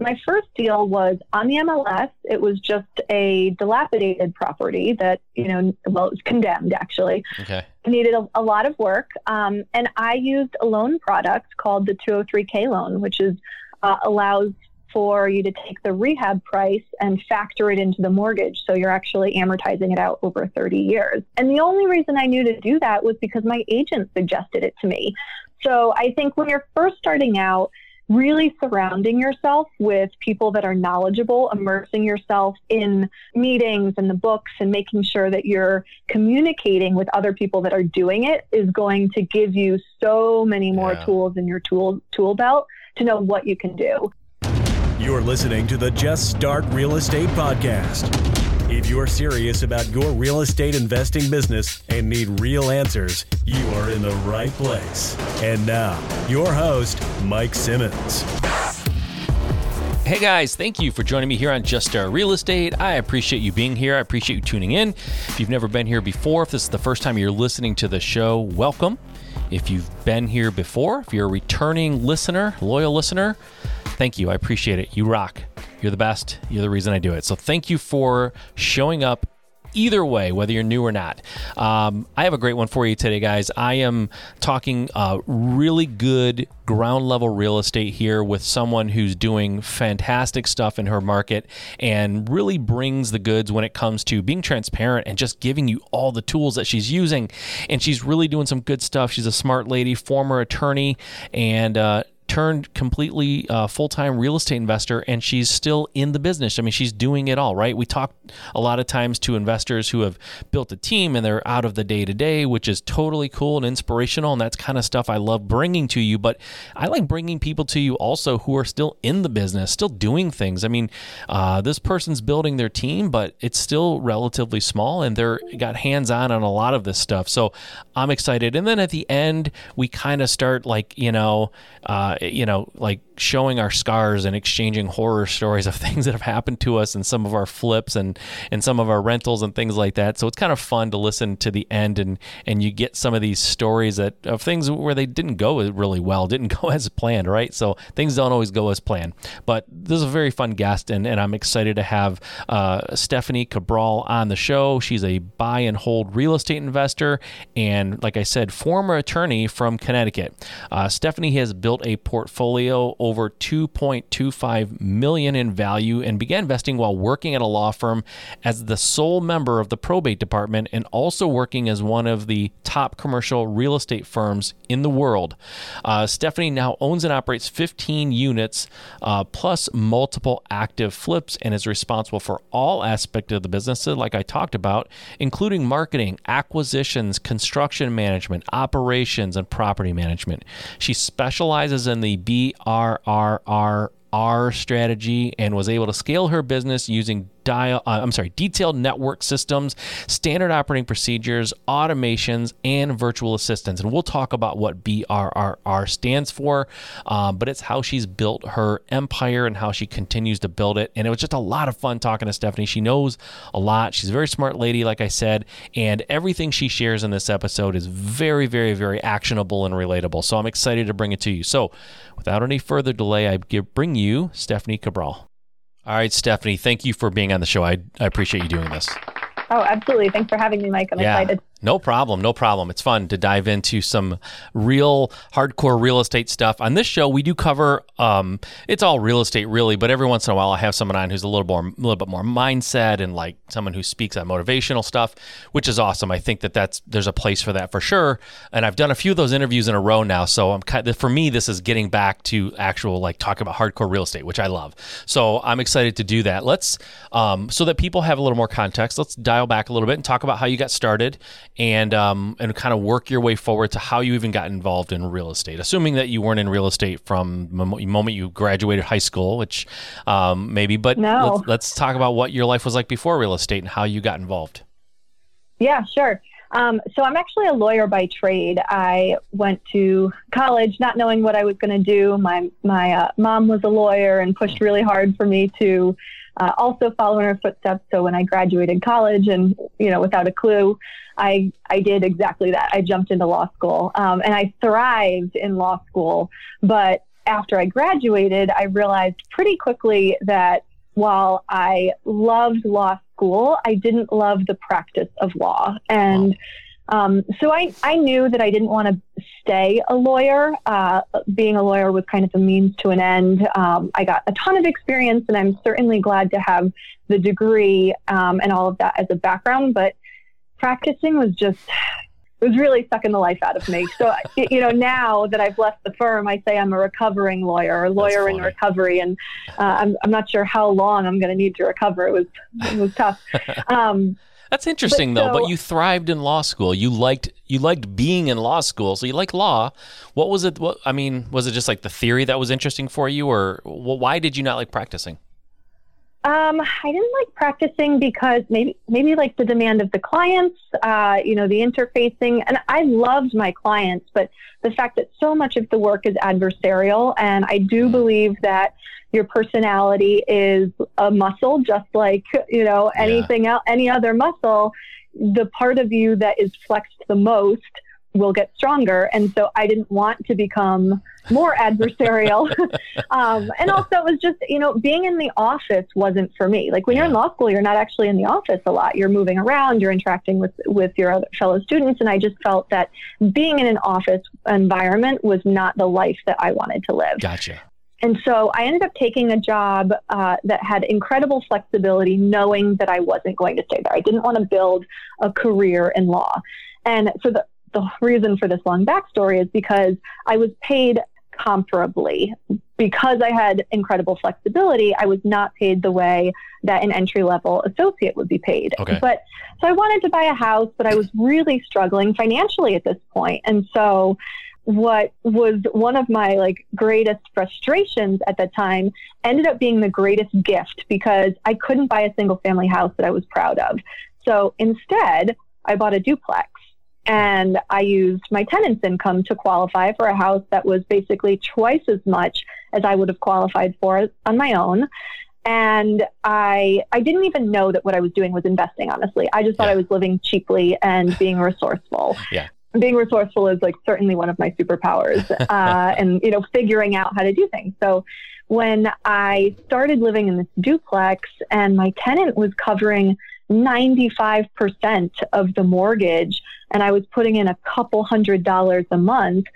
my first deal was on the MLS. It was just a dilapidated property that, you know, well, it was condemned actually. Okay. It needed a, a lot of work. Um, and I used a loan product called the 203K loan, which is uh, allows for you to take the rehab price and factor it into the mortgage. So you're actually amortizing it out over 30 years. And the only reason I knew to do that was because my agent suggested it to me. So I think when you're first starting out, really surrounding yourself with people that are knowledgeable, immersing yourself in meetings and the books and making sure that you're communicating with other people that are doing it is going to give you so many more yeah. tools in your tool tool belt to know what you can do. You're listening to the Just Start Real Estate podcast. If you're serious about your real estate investing business and need real answers, you are in the right place. And now, your host, Mike Simmons. Hey guys, thank you for joining me here on Just Start Real Estate. I appreciate you being here. I appreciate you tuning in. If you've never been here before, if this is the first time you're listening to the show, welcome. If you've been here before, if you're a returning listener, loyal listener, thank you. I appreciate it. You rock. You're the best. You're the reason I do it. So thank you for showing up either way, whether you're new or not. Um, I have a great one for you today, guys. I am talking uh, really good ground level real estate here with someone who's doing fantastic stuff in her market and really brings the goods when it comes to being transparent and just giving you all the tools that she's using. And she's really doing some good stuff. She's a smart lady, former attorney, and uh, turned completely uh, full time real estate investor, and she's still in the business. I mean, she's doing it all, right? We talk a lot of times to investors who have built a team and they're out of the day to day, which is totally cool and inspirational. And that's kind of stuff I love bringing to you. But I like bringing people to you also who are still in the business, still doing things. I mean, uh, this person's building their team, but it's still relatively small and they're got hands on on a lot of this stuff. So I'm excited. And then at the end, we kind of start like, you know, uh, you know, like showing our scars and exchanging horror stories of things that have happened to us and some of our flips and and some of our rentals and things like that. So it's kind of fun to listen to the end and and you get some of these stories that of things where they didn't go really well, didn't go as planned, right? So things don't always go as planned. But this is a very fun guest and, and I'm excited to have uh, Stephanie Cabral on the show. She's a buy and hold real estate investor and like I said, former attorney from Connecticut. Uh, Stephanie has built a portfolio over 2.25 million in value and began investing while working at a law firm as the sole member of the probate department and also working as one of the top commercial real estate firms in the world. Uh, Stephanie now owns and operates 15 units uh, plus multiple active flips and is responsible for all aspects of the business, like I talked about, including marketing, acquisitions, construction management, operations, and property management. She specializes in the BRRRR strategy and was able to scale her business using dial, uh, I'm sorry, detailed network systems, standard operating procedures, automations, and virtual assistants. And we'll talk about what BRRRR stands for, um, but it's how she's built her empire and how she continues to build it. And it was just a lot of fun talking to Stephanie. She knows a lot. She's a very smart lady, like I said, and everything she shares in this episode is very, very, very actionable and relatable. So I'm excited to bring it to you. So without any further delay, I bring you Stephanie Cabral. All right, Stephanie, thank you for being on the show. I, I appreciate you doing this. Oh, absolutely. Thanks for having me, Mike. I'm yeah. excited. No problem. No problem. It's fun to dive into some real hardcore real estate stuff. On this show, we do cover um, it's all real estate really, but every once in a while I have someone on who's a little more a little bit more mindset and like someone who speaks on motivational stuff, which is awesome. I think that that's there's a place for that for sure. And I've done a few of those interviews in a row now, so I'm kind of, for me this is getting back to actual like talking about hardcore real estate, which I love. So I'm excited to do that. Let's um, so that people have a little more context. Let's dial back a little bit and talk about how you got started and um, and kind of work your way forward to how you even got involved in real estate. Assuming that you weren't in real estate from the moment you graduated high school, which um, maybe, but no. let's, let's talk about what your life was like before real estate and how you got involved. Yeah, sure. Um, so I'm actually a lawyer by trade. I went to college not knowing what I was going to do. My my uh, mom was a lawyer and pushed really hard for me to uh, also follow in her footsteps. So when I graduated college and you know without a clue, I, I did exactly that. I jumped into law school um, and I thrived in law school, but after I graduated, I realized pretty quickly that while I loved law school, I didn't love the practice of law. And um, so I, I knew that I didn't want to stay a lawyer. Uh, being a lawyer was kind of a means to an end. Um, I got a ton of experience, and I'm certainly glad to have the degree um, and all of that as a background. But practicing was just it was really sucking the life out of me. So, you know, now that I've left the firm, I say I'm a recovering lawyer, a lawyer in recovery, and uh, I'm, I'm not sure how long I'm going to need to recover. It was it was tough. Um, That's interesting, but though. So, but you thrived in law school. You liked you liked being in law school, so you like law. What was it? What I mean, was it just like the theory that was interesting for you, or why did you not like practicing? Um, I didn't like practicing because maybe maybe like the demand of the clients, uh, you know, the interfacing, and I loved my clients, but the fact that so much of the work is adversarial, and I do mm-hmm. believe that your personality is a muscle, just like you know anything yeah. else, any other muscle. The part of you that is flexed the most will get stronger. And so I didn't want to become more adversarial. um, and also, it was just, you know, being in the office wasn't for me. Like when yeah. you're in law school, you're not actually in the office a lot. You're moving around, you're interacting with, with your other fellow students. And I just felt that being in an office environment was not the life that I wanted to live. Gotcha. And so I ended up taking a job uh, that had incredible flexibility, knowing that I wasn't going to stay there. I didn't want to build a career in law. And so the the reason for this long backstory is because I was paid comparably. Because I had incredible flexibility, I was not paid the way that an entry level associate would be paid. Okay. But so I wanted to buy a house, but I was really struggling financially at this point. And so what was one of my like greatest frustrations at the time ended up being the greatest gift because I couldn't buy a single family house that I was proud of. So instead, I bought a duplex and I used my tenant's income to qualify for a house that was basically twice as much as I would have qualified for on my own. And I I didn't even know that what I was doing was investing, honestly. I just thought yeah. I was living cheaply and being resourceful. Yeah. Being resourceful is like certainly one of my superpowers, uh, and you know, figuring out how to do things. So, when I started living in this duplex, and my tenant was covering 95% of the mortgage and I was putting in a couple hundred dollars a month,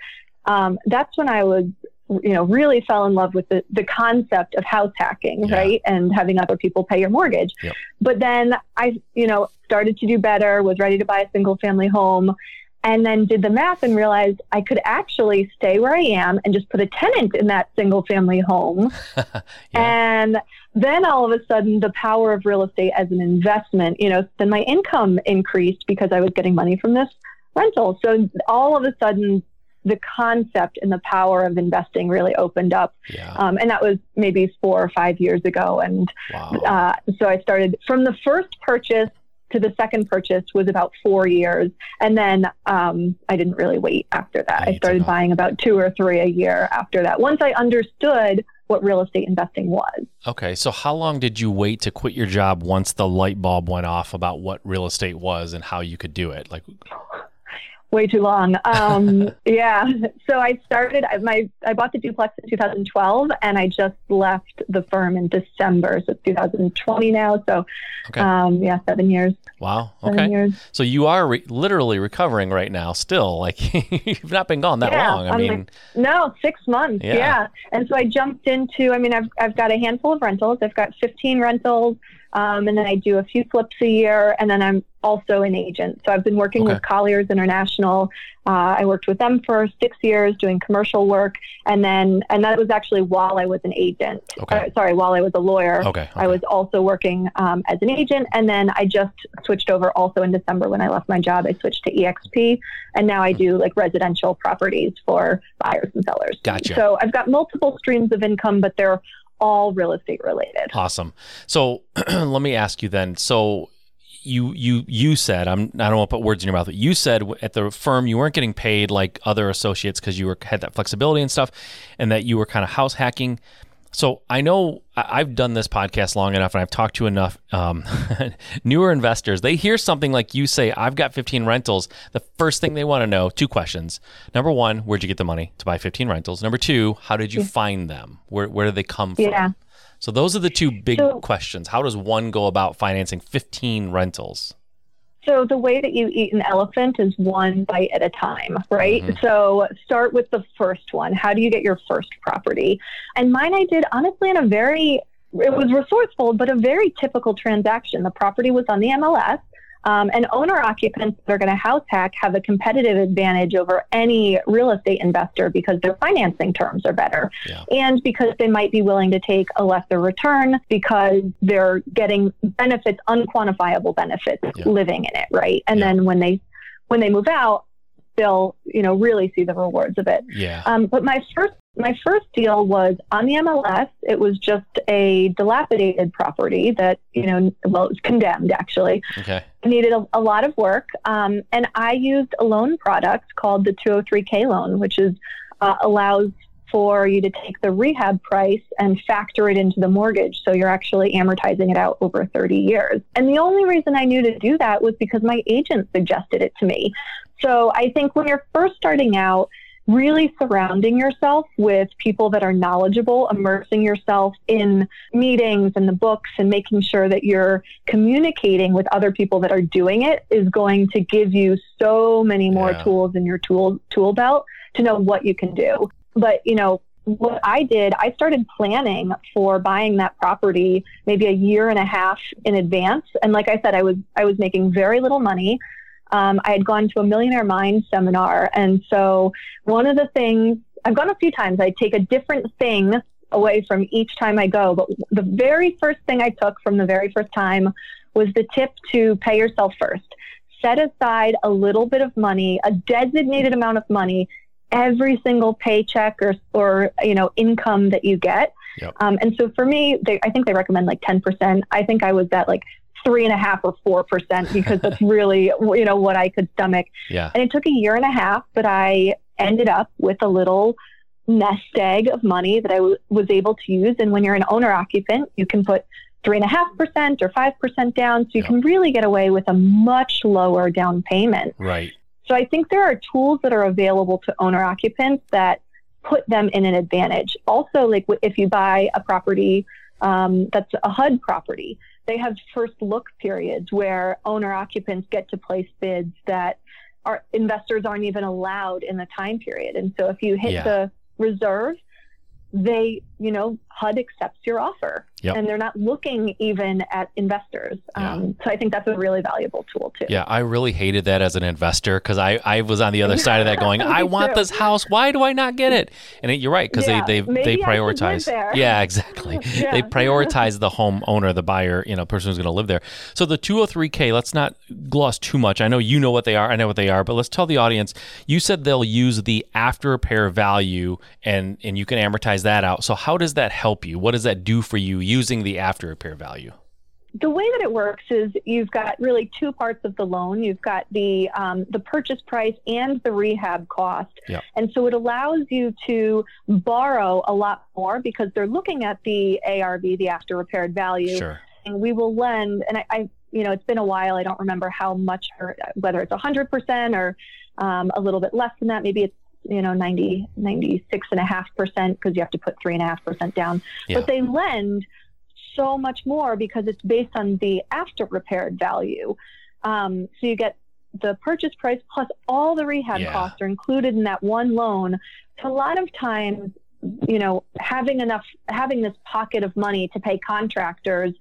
um, that's when I was, you know, really fell in love with the, the concept of house hacking, yeah. right? And having other people pay your mortgage. Yep. But then I, you know, started to do better, was ready to buy a single family home and then did the math and realized I could actually stay where I am and just put a tenant in that single family home. yeah. And then all of a sudden, the power of real estate as an investment, you know, then my income increased because I was getting money from this rental. So all of a sudden, the concept and the power of investing really opened up. Yeah. Um, and that was maybe four or five years ago. And wow. uh, so I started from the first purchase to the second purchase was about four years. And then um, I didn't really wait after that. I started buying about two or three a year after that. Once I understood what real estate investing was. Okay. So, how long did you wait to quit your job once the light bulb went off about what real estate was and how you could do it? Like, way too long. Um, yeah. So I started my I bought the duplex in 2012, and I just left the firm in December. So it's 2020 now. So okay. um, yeah, seven years. Wow. Okay. Years. So you are re- literally recovering right now, still. Like you've not been gone that yeah, long. I I'm mean, like, no, six months. Yeah. yeah. And so I jumped into. I mean, I've I've got a handful of rentals. I've got 15 rentals. Um, and then I do a few flips a year, and then I'm also an agent. So I've been working okay. with Colliers International. Uh, I worked with them for six years doing commercial work, and then and that was actually while I was an agent. Okay. Uh, sorry, while I was a lawyer. Okay. okay. I was also working um, as an agent, and then I just switched over. Also in December when I left my job, I switched to EXP, and now I do like residential properties for buyers and sellers. Gotcha. So I've got multiple streams of income, but they're all real estate related. Awesome. So let me ask you then. So you you you said I'm I don't want to put words in your mouth, but you said at the firm you weren't getting paid like other associates because you were had that flexibility and stuff, and that you were kind of house hacking. So I know I've done this podcast long enough and I've talked to enough um, newer investors. They hear something like you say, I've got 15 rentals. The first thing they want to know two questions. Number one, where'd you get the money to buy 15 rentals? Number two, how did you find them? Where, where did they come from? Yeah. So those are the two big So- questions. How does one go about financing 15 rentals? So the way that you eat an elephant is one bite at a time, right? Mm-hmm. So start with the first one. How do you get your first property? And mine I did honestly in a very it was resourceful, but a very typical transaction. The property was on the MLS. Um, and owner occupants that are going to house hack have a competitive advantage over any real estate investor because their financing terms are better Yeah. and because they might be willing to take a lesser return because they're getting benefits, unquantifiable benefits Yeah. living in it, right? And Yeah. then when they when they move out, they'll you know really see the rewards of it. Yeah. Um, but my first my first deal was on the MLS. It was just a dilapidated property that you know well it was condemned actually Okay. needed a, a lot of work. Um, and I used a loan product called the 203K loan, which is uh, allows for you to take the rehab price and factor it into the mortgage. So you're actually amortizing it out over 30 years. And the only reason I knew to do that was because my agent suggested it to me. So I think when you're first starting out, really surrounding yourself with people that are knowledgeable, immersing yourself in meetings and the books and making sure that you're communicating with other people that are doing it is going to give you so many more Yeah. tools in your tool tool belt to know what you can do. But, you know, what I did, I started planning for buying that property maybe a year and a half in advance. And like I said, I was I was making very little money. Um, I had gone to a Millionaire Mind seminar, and so one of the things I've gone a few times. I take a different thing away from each time I go, but the very first thing I took from the very first time was the tip to pay yourself first. Set aside a little bit of money, a designated amount of money every single paycheck or, or you know income that you get. Yep. Um, and so for me, they, I think they recommend like 10%. I think I was at like three and a half or four percent because that's really you know what I could stomach. Yeah. And it took a year and a half, but I ended up with a little nest egg of money that I w- was able to use. And when you're an owner occupant, you can put three and a half percent or five percent down, so you Yeah. can really get away with a much lower down payment. Right. So I think there are tools that are available to owner occupants that put them in an advantage. Also, like w- if you buy a property um, that's a HUD property, they have first look periods where owner occupants get to place bids that our investors aren't even allowed in the time period. And so if you hit Yeah. the reserve, they, you know, HUD accepts your offer Yep. and they're not looking even at investors. Yeah. Um, so I think that's a really valuable tool too. Yeah, I really hated that as an investor because I, I was on the other side of that going, I want too. this house. Why do I not get it? And it, you're right because Yeah, they they they I should live prioritize. Yeah, exactly. Yeah. They prioritize the home owner, the buyer, you know, person who's going to live there. So the 203k, let's not gloss too much. I know you know what they are. I know what they are, but let's tell the audience. You said they'll use the after repair value and and you can amortize that out. So how does that help you? What does that do for you? you using the after repair value? the way that it works is you've got really two parts of the loan. You've got the um, the purchase price and the rehab cost, Yep. and so it allows you to borrow a lot more because they're looking at the ARV, the after repaired value, Sure. and we will lend. And I, I, you know, it's been a while. I don't remember how much, or whether it's hundred percent or um, a little bit less than that. Maybe it's you know 90 96 and a half percent because you have to put three and a half percent down Yeah. but they lend so much more because it's based on the after repaired value. Um, so you get the purchase price plus all the rehab Yeah. costs are included in that one loan. So a lot of times, you know, having enough, having this pocket of money to pay contractors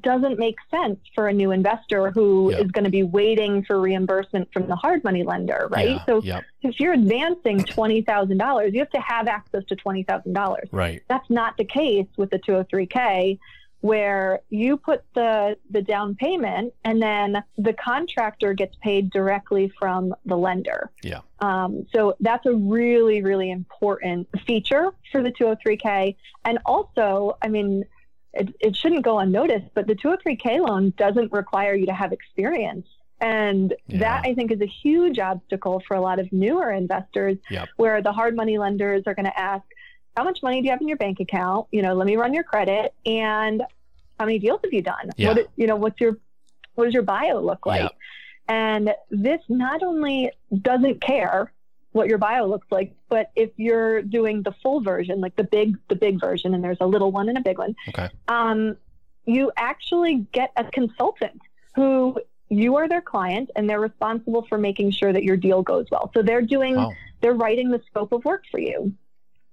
doesn't make sense for a new investor who is Yep. going to be waiting for reimbursement from the hard money lender, right? Yeah, So yep. if you're advancing $20,000, you have to have access to $20,000 Right. that's not the case with the 203k where you put the the down payment and then the contractor gets paid directly from the lender Yeah. um, so that's a really really important feature for the 203k and also i mean it, it shouldn't go unnoticed but the 203k loan doesn't require you to have experience and Yeah. that i think is a huge obstacle for a lot of newer investors Yep. where the hard money lenders are going to ask how much money do you have in your bank account? You know, let me run your credit and how many deals have you done? Yeah. What, you know, what's your, what does your bio look like? Yeah. And this not only doesn't care what your bio looks like, but if you're doing the full version, like the big, the big version, and there's a little one and a big one, Okay. um, you actually get a consultant who you are their client and they're responsible for making sure that your deal goes well. So they're doing, Wow. they're writing the scope of work for you.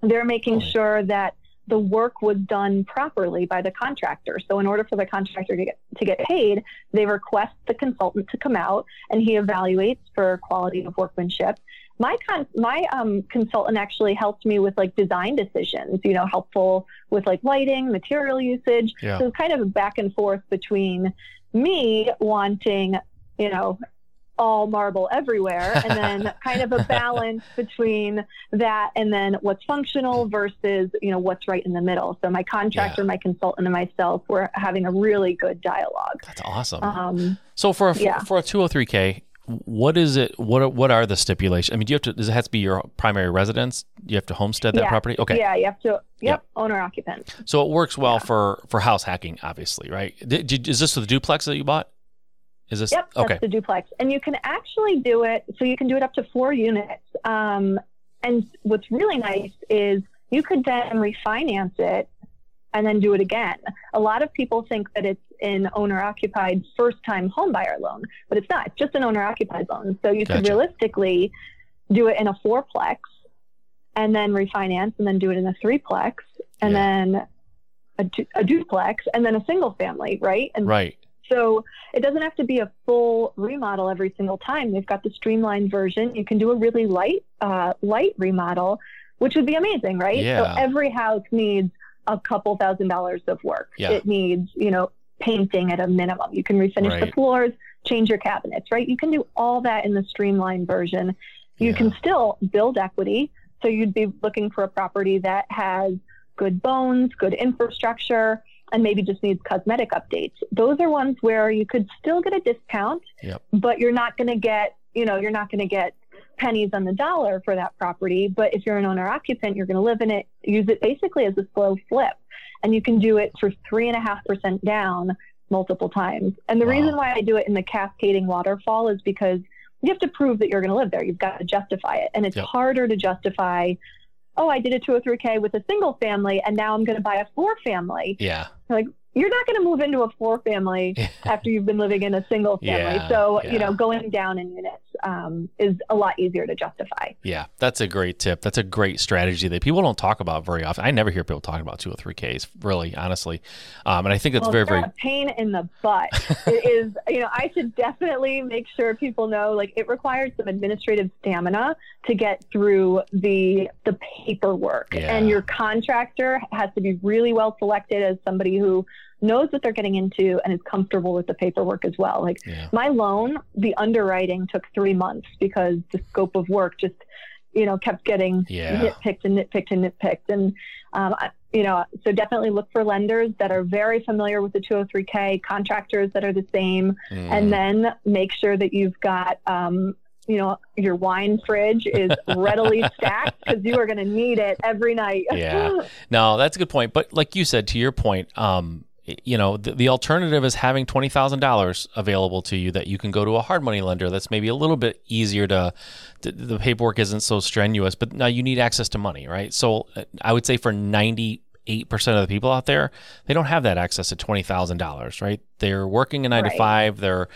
They're making sure that the work was done properly by the contractor. So in order for the contractor to get to get paid, they request the consultant to come out and he evaluates for quality of workmanship. My con- my um, consultant actually helped me with like design decisions, you know, helpful with like lighting, material usage. Yeah. So it's kind of a back and forth between me wanting, you know, all marble everywhere, and then kind of a balance between that and then what's functional versus, you know, what's right in the middle. So my contractor, my consultant, and myself were having a really good dialogue. That's awesome. Um, so for a, yeah. for a 203k, what is it? What are, what are the stipulations? I mean, do you have to? Does it have to be your primary residence? Do you have to homestead that Yeah. property? Okay. Yeah, you have to. Yep, Yep. owner occupant. So it works well Yeah. for for house hacking, obviously, right? Did, did, is this the duplex that you bought? Is this Yep, that's the duplex. And you can actually do it, so you can do it up to four units. Um, and what's really nice is you could then refinance it and then do it again. A lot of people think that it's an owner occupied first time homebuyer loan, but it's not. It's just an owner occupied loan. So you could realistically do it in a fourplex and then refinance and then do it in a threeplex and Yeah. then a, du- a duplex and then a single family, right? And Right. So it doesn't have to be a full remodel every single time. They've got the streamlined version. You can do a really light, uh, light remodel, which would be amazing, right? Yeah. So every house needs a couple thousand dollars of work. Yeah. It needs, you know, painting at a minimum. You can refinish the floors, change your cabinets, right? You can do all that in the streamlined version. You Yeah. can still build equity. So you'd be looking for a property that has good bones, good infrastructure, and maybe just needs cosmetic updates. Those are ones where you could still get a discount, Yep. but you're not going to get, you know, you're not going to get pennies on the dollar for that property. But if you're an owner occupant, you're going to live in it, use it basically as a slow flip, and you can do it for three and a half percent down multiple times. And the Wow. reason why I do it in the cascading waterfall is because you have to prove that you're going to live there. You've got to justify it, and it's Yep. harder to justify. Oh, I did a 203k with a single family, and now I'm going to buy a four family. Yeah. Like you're not going to move into a four family after you've been living in a single family. Yeah, so yeah. you know, going down in units um, is a lot easier to justify. Yeah, that's a great tip. That's a great strategy that people don't talk about very often. I never hear people talking about 203Ks, really, honestly. Um, and I think that's well, very, it's very. a pain in the butt. it is, you know, I should definitely make sure people know like it requires some administrative stamina to get through the the paperwork. Yeah. And your contractor has to be really well selected as somebody who knows what they're getting into and is comfortable with the paperwork as well. Like Yeah. my loan, the underwriting took three months because the scope of work just, you know, kept getting Yeah. nitpicked and nitpicked and nitpicked. And, um, I- you know, so definitely look for lenders that are very familiar with the 203K, contractors that are the same, Mm. and then make sure that you've got, um, you know, your wine fridge is readily stacked because you are going to need it every night. Yeah. No, that's a good point. But like you said, to your point, um, you know, the, the alternative is having twenty thousand dollars available to you that you can go to a hard money lender. That's maybe a little bit easier to, to. The paperwork isn't so strenuous, but now you need access to money, right? So uh, I would say for ninety eight percent of the people out there, they don't have that access to twenty thousand dollars, right? They're working a nine to five, they're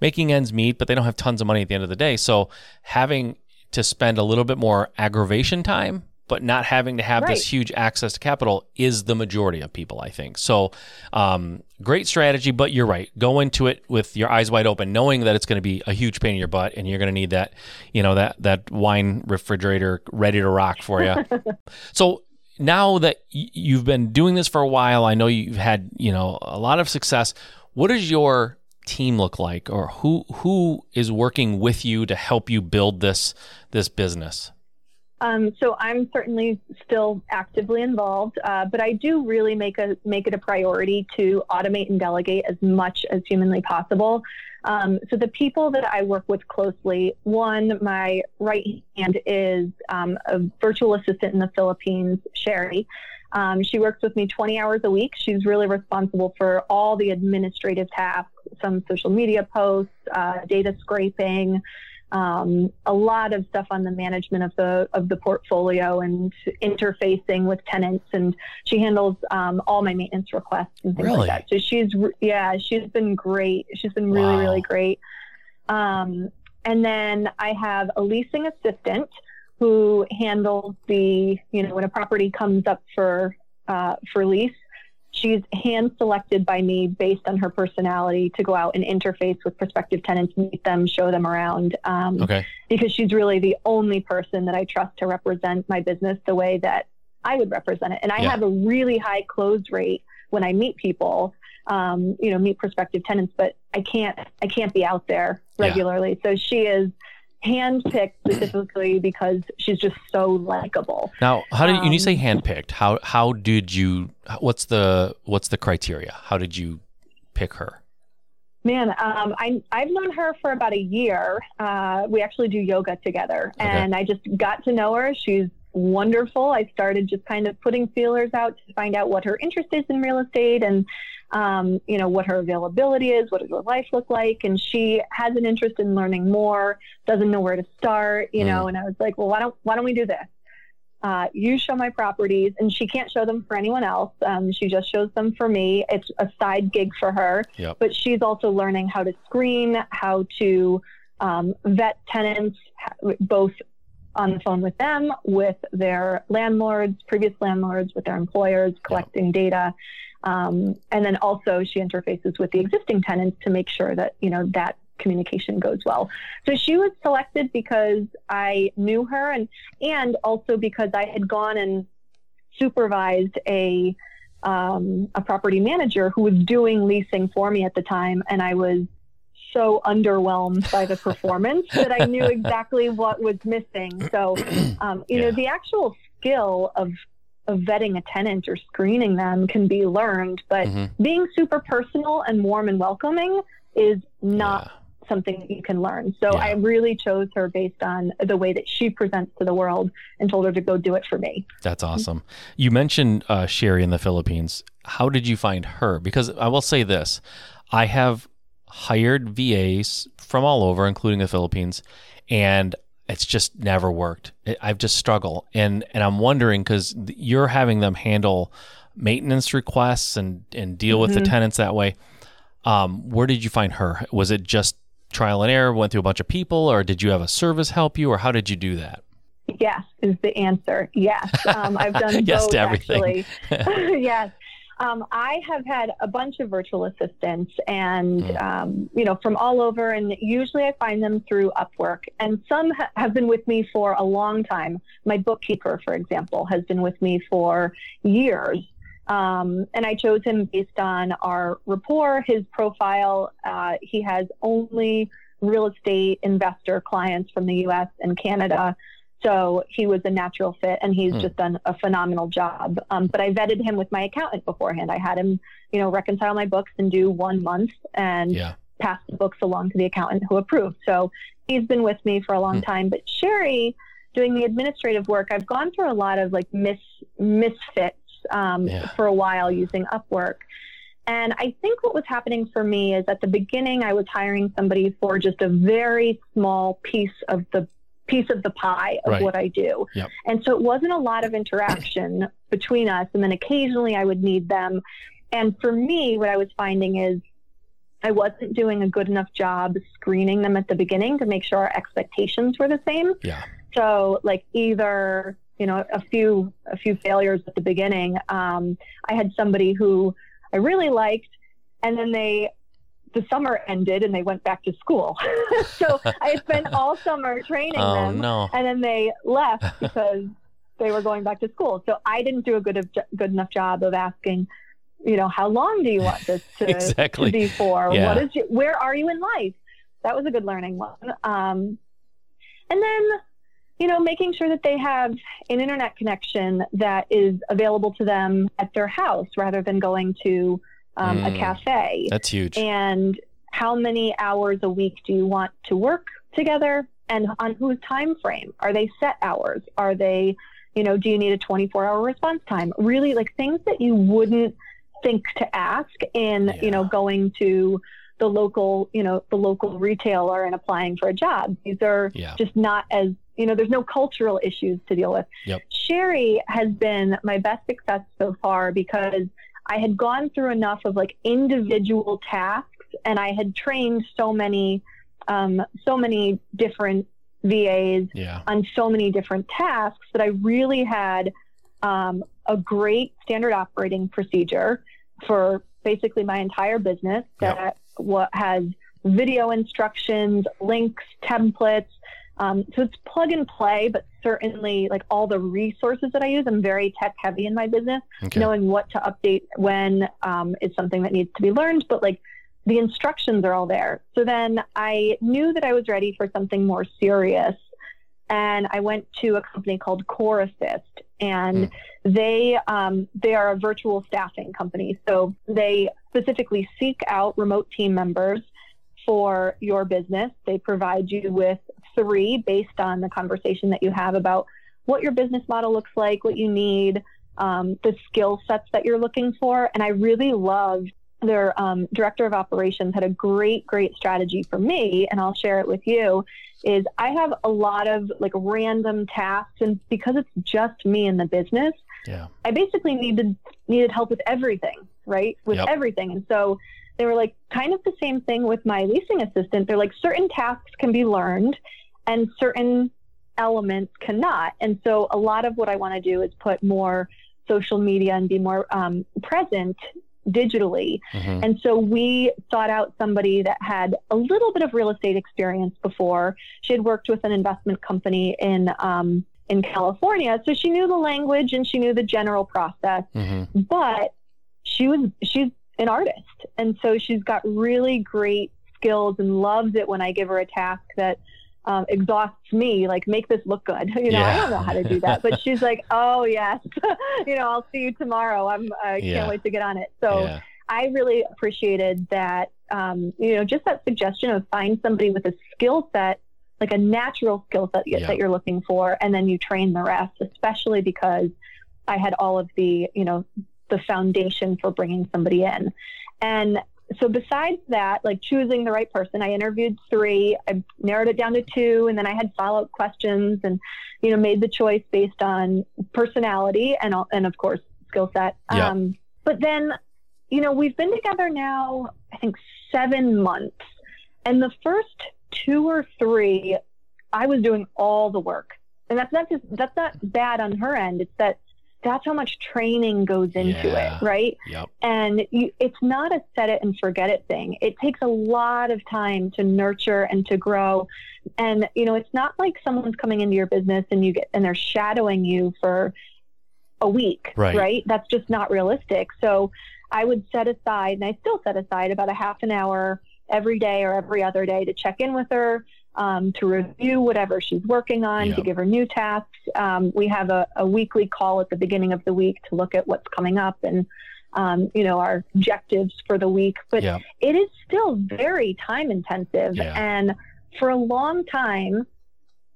making ends meet, but they don't have tons of money at the end of the day. So having to spend a little bit more aggravation time, but not having to have Right. this huge access to capital is the majority of people, I think. So, um, great strategy, but you're right. Go into it with your eyes wide open, knowing that it's going to be a huge pain in your butt, and you're going to need that, you know, that that wine refrigerator ready to rock for you. so now that you've been doing this for a while, I know you've had you know a lot of success. What does your team look like, or who who is working with you to help you build this this business? Um, so I'm certainly still actively involved, uh, but I do really make a make it a priority to automate and delegate as much as humanly possible. Um, so the people that I work with closely, one, my right hand is um, a virtual assistant in the Philippines, Sherry. Um, she works with me 20 hours a week. She's really responsible for all the administrative tasks, some social media posts, uh, data scraping, um, a lot of stuff on the management of the of the portfolio and interfacing with tenants. And she handles um, all my maintenance requests and things Really? like that. So she's yeah, she's been great. She's been really Wow. really great. Um, and then I have a leasing assistant who handles the you know when a property comes up for uh, for lease. She's hand selected by me based on her personality to go out and interface with prospective tenants, meet them, show them around. Um, Okay. because she's really the only person that I trust to represent my business the way that I would represent it. And I Yeah. have a really high close rate when I meet people, um, you know, meet prospective tenants, but I can't, I can't be out there Yeah. regularly. So she is handpicked specifically because she's just so likable. Now, how did when you say Um, handpicked? How how did you? What's the what's the criteria? How did you pick her? Man, um, I, I've known her for about a year. Uh, we actually do yoga together, Okay. and I just got to know her. She's wonderful. I started just kind of putting feelers out to find out what her interest is in real estate and, um, you know, what her availability is, what does her life look like. And she has an interest in learning more, doesn't know where to start, you know, and I was like, well, why don't, why don't we do this? Uh, you show my properties, and she can't show them for anyone else. Um, she just shows them for me. It's a side gig for her Yep. but she's also learning how to screen, how to um, vet tenants, both on the phone with them, with their landlords, previous landlords, with their employers, collecting data. Um, and then also she interfaces with the existing tenants to make sure that, you know, that communication goes well. So she was selected because I knew her and, and also because I had gone and supervised a, um, a property manager who was doing leasing for me at the time, and I was so underwhelmed by the performance that I knew exactly what was missing. So, um, you Yeah. know, the actual skill of of vetting a tenant or screening them can be learned, but Mhm. being super personal and warm and welcoming is not something that you can learn. So Yeah. I really chose her based on the way that she presents to the world and told her to go do it for me. That's awesome. You mentioned uh, Sherry in the Philippines. How did you find her? Because I will say this I have hired VAs from all over, including the Philippines, and it's just never worked. I've just struggled. And, and I'm wondering because you're having them handle maintenance requests and, and deal with the Mhm. tenants that way. Um, where did you find her? Was it just trial and error, went through a bunch of people, or did you have a service help you, or how did you do that? Yes, is the answer. Yes. Um, I've done Yes both, to everything. yes. Um, I have had a bunch of virtual assistants and, Mm. um, you know, from all over. And usually I find them through Upwork. And some ha- have been with me for a long time. My bookkeeper, for example, has been with me for years. Um, and I chose him based on our rapport, his profile. Uh, he has only real estate investor clients from the US and Canada. So he was a natural fit and he's Hmm. just done a phenomenal job. Um, but I vetted him with my accountant beforehand. I had him, you know, reconcile my books and do one month and Yeah. pass the books along to the accountant who approved. So he's been with me for a long Hmm. time. But Sherry, doing the administrative work, I've gone through a lot of like mis misfits um, Yeah. for a while using Upwork. And I think what was happening for me is at the beginning, I was hiring somebody for just a very small piece of the piece of the pie of Right. what I do. Yep. And so it wasn't a lot of interaction between us. And then occasionally I would need them. And for me, what I was finding is I wasn't doing a good enough job screening them at the beginning to make sure our expectations were the same. Yeah. So like either, you know, a few a few failures at the beginning. Um, I had somebody who I really liked and then they the summer ended and they went back to school. so I spent all summer training Oh, them no. and then they left because they were going back to school. So I didn't do a good of, good enough job of asking, you know, how long do you want this to, Exactly. to be for? Yeah. What is your, where are you in life? That was a good learning one. Um, and then, you know, making sure that they have an internet connection that is available to them at their house rather than going to um, mm, a cafe. That's huge. And how many hours a week do you want to work together and on whose time frame? Are they set hours? Are they, you know, do you need a 24 hour response time? Really like things that you wouldn't think to ask in, yeah. you know, going to the local, you know, the local retailer and applying for a job. These are yeah. just not as you know, there's no cultural issues to deal with. Yep. Sherry has been my best success so far because I had gone through enough of like individual tasks and I had trained so many, um, so many different VAs yeah. on so many different tasks that I really had um, a great standard operating procedure for basically my entire business that yep. what has video instructions, links, templates, um, so it's plug and play, but certainly like all the resources that I use, I'm very tech heavy in my business. Okay. Knowing what to update when um, is something that needs to be learned, but like the instructions are all there. So then I knew that I was ready for something more serious. And I went to a company called Core Assist, and mm. they um, they are a virtual staffing company. So they specifically seek out remote team members for your business. They provide you with three based on the conversation that you have about what your business model looks like, what you need, um, the skill sets that you're looking for. And I really love their um, director of operations had a great, great strategy for me, and I'll share it with you. Is I have a lot of like random tasks, and because it's just me in the business, yeah, I basically needed needed help with everything, right? With yep. everything, and so they were like kind of the same thing with my leasing assistant. They're like certain tasks can be learned, and certain elements cannot. And so a lot of what I want to do is put more social media and be more um, present digitally. Mm-hmm. And so we sought out somebody that had a little bit of real estate experience before. She had worked with an investment company in um, in California, so she knew the language and she knew the general process. Mm-hmm. But she was she's an artist, and so she's got really great skills and loves it when I give her a task that um, exhausts me. Like, make this look good. You know, yeah. I don't know how to do that, but she's like, oh yes, you know, I'll see you tomorrow. I'm I yeah. can't wait to get on it. So yeah. I really appreciated that. Um, you know, just that suggestion of find somebody with a skill set, like a natural skill set that you're looking for, and then you train the rest. Especially because I had all of the, you know, the foundation for bringing somebody in. And so besides that, like choosing the right person, I interviewed three. I narrowed it down to two, and then I had follow up questions, and you know made the choice based on personality and and of course skill set. Yeah. Um, but then, you know, we've been together now, I think seven months, and the first two or three, I was doing all the work, and that's not just that's not bad on her end. It's that that's how much training goes into yeah. it, right? Yep. And you, it's not a set it and forget it thing. It takes a lot of time to nurture and to grow. And you know, it's not like someone's coming into your business and you get and they're shadowing you for a week, right? right? That's just not realistic. So I would set aside, and I still set aside about a half an hour every day or every other day to check in with her, um, to review whatever she's working on, yep. to give her new tasks. Um, we have a, a, weekly call at the beginning of the week to look at what's coming up and, um, you know, our objectives for the week. But yep. it is still very time intensive. Yeah. And for a long time,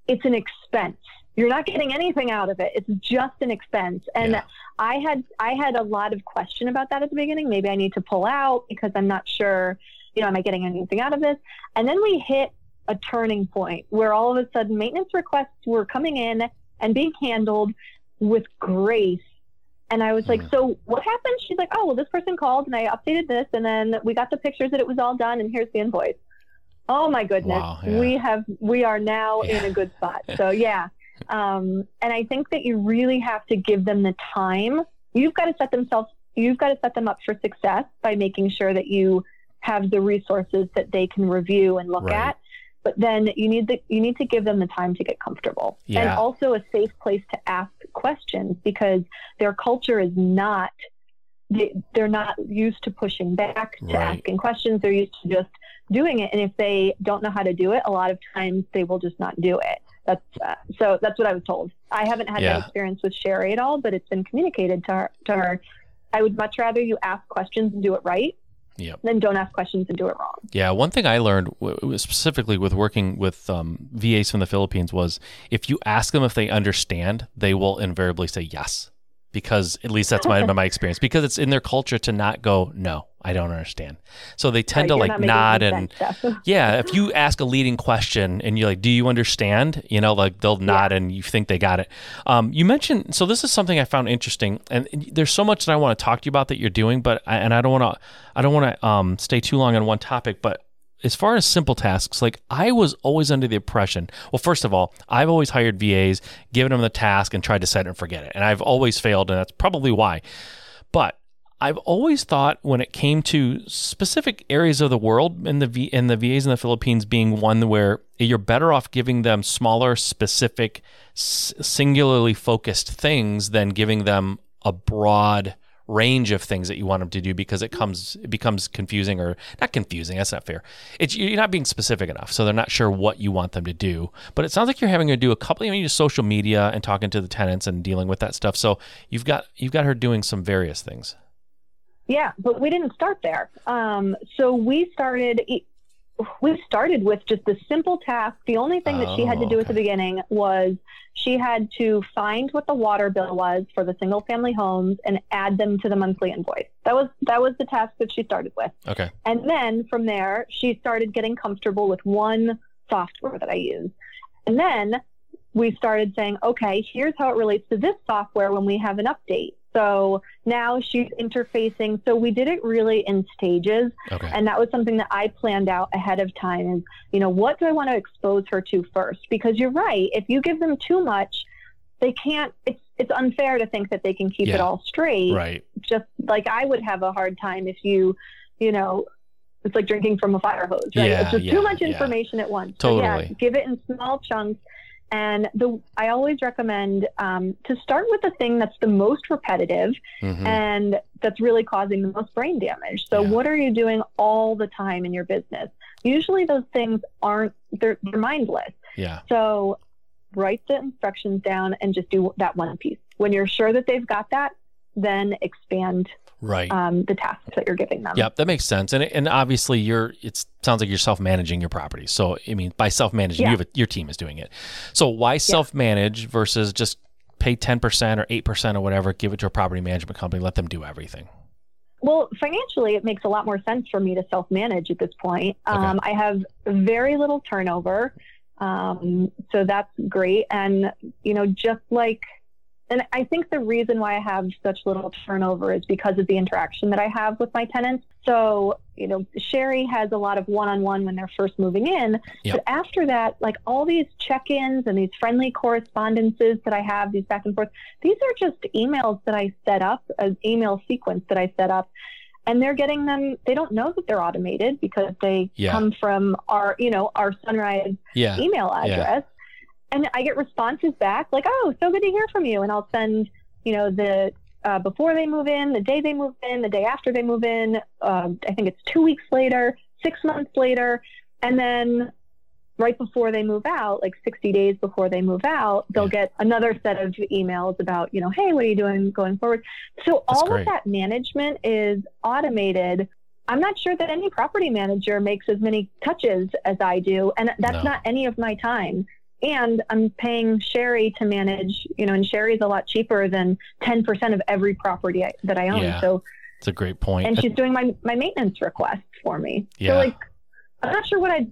it's an expense. You're not getting anything out of it. It's just an expense. And yeah. I had I had a lot of question about that at the beginning. Maybe I need to pull out because I'm not sure, you know, am I getting anything out of this? And then we hit a turning point where all of a sudden maintenance requests were coming in and being handled with grace. And I was like, so what happened? She's like, oh, well, this person called and I updated this and then we got the pictures that it was all done and here's the invoice. Oh my goodness. Wow, yeah. We have, we are now yeah. in a good spot. So yeah. Um, and I think that you really have to give them the time. You've got to set themselves, you've got to set them up for success by making sure that you have the resources that they can review and look right. at but then you need the you need to give them the time to get comfortable yeah. and also a safe place to ask questions because their culture is not they, they're not used to pushing back to right. asking questions they're used to just doing it and if they don't know how to do it a lot of times they will just not do it That's uh, so that's what I was told. I haven't had Yeah. that experience with Sherry at all, but it's been communicated to her. To her, I would much rather you ask questions and do it right Yep. Then don't ask questions and do it wrong. Yeah, one thing I learned specifically with working with um, VAs from the Philippines was if you ask them if they understand, they will invariably say yes. Because at least that's my my experience. Because it's in their culture to not go no, I don't understand. So they tend Right, to like nod and yeah. If you ask a leading question and you're like, "Do you understand?" You know, like they'll nod and you think they got it. Um, you mentioned so this is something I found interesting, and there's so much that I want to talk to you about that you're doing, but I, and I don't want to I don't want to um, stay too long on one topic, but as far as simple tasks, like I was always under the impression, well, first of all, I've always hired VAs, given them the task, and tried to set it and forget it. And I've always failed, and that's probably why. But I've always thought when it came to specific areas of the world and the v, and the VAs in the Philippines being one where you're better off giving them smaller, specific, s- singularly focused things than giving them a broad range of things that you want them to do because it comes it becomes confusing or not confusing that's not fair it's you're not being specific enough so they're not sure what you want them to do but it sounds like you're having her do a couple mean just social media and talking to the tenants and dealing with that stuff so you've got you've got her doing some various things Yeah, but we didn't start there. Um, so we started. We started with just the simple task. The only thing that she had to Oh, do at the beginning was she had to find what the water bill was for the single family homes and add them to the monthly invoice. That was that was the task that she started with. okay And then from there, she started getting comfortable with one software that I use. And then we started saying, okay, here's how it relates to this software when we have an update. So now she's interfacing. So we did it really in stages. okay And that was something that I planned out ahead of time is, you know, what do I want to expose her to first? Because you're right. If you give them too much, they can't, it's, it's unfair to think that they can keep it all straight right just like I would have a hard time if you, you know, it's like drinking from a fire hose, right? Yeah, it's just yeah, too much yeah. information at once. So, yeah, Totally. give it in small chunks. And the I always recommend um, to start with the thing that's the most repetitive Mhm. and that's really causing the most brain damage. So, Yeah. what are you doing all the time in your business? Usually, those things aren't they're, they're mindless. yeah So write the instructions down and just do that one piece. When you're sure that they've got that, then expand right um, the tasks that you're giving them. Yep, that makes sense. And and obviously you're it sounds like you're self-managing your property. So I mean by self-managing Yeah. you have a, your team is doing it. So why self-manage versus just pay 10% or 8% or whatever, give it to a property management company, let them do everything. Well, financially, it makes a lot more sense for me to self manage at this point. Okay. Um, I have very little turnover. Um, so that's great. And, you know, just like, and I think the reason why I have such little turnover is because of the interaction that I have with my tenants. So, you know, Sherry has a lot of one on one when they're first moving in. Yep. But after that, like all these check ins and these friendly correspondences that I have, these back and forth, these are just emails that I set up, an email sequence that I set up. And they're getting them, they don't know that they're automated because they Yeah. come from our, you know, our Sunrise Yeah. email address. And I get responses back like, oh, so good to hear from you. And I'll send, you know, the uh, before they move in, the day they move in, the day after they move in. Um, I think it's two weeks later, six months later. And then right before they move out, like 60 days before they move out, they'll Yeah. get another set of emails about, you know, hey, what are you doing going forward? So That's all great. of that management is automated. I'm not sure that any property manager makes as many touches as I do, and that's No. not any of my time. And I'm paying Sherry to manage, you know, and Sherry's a lot cheaper than 10% of every property I, that I own. Yeah. So, It's a great point. and she's doing my, my maintenance requests for me. Yeah. So like, I'm not sure what I,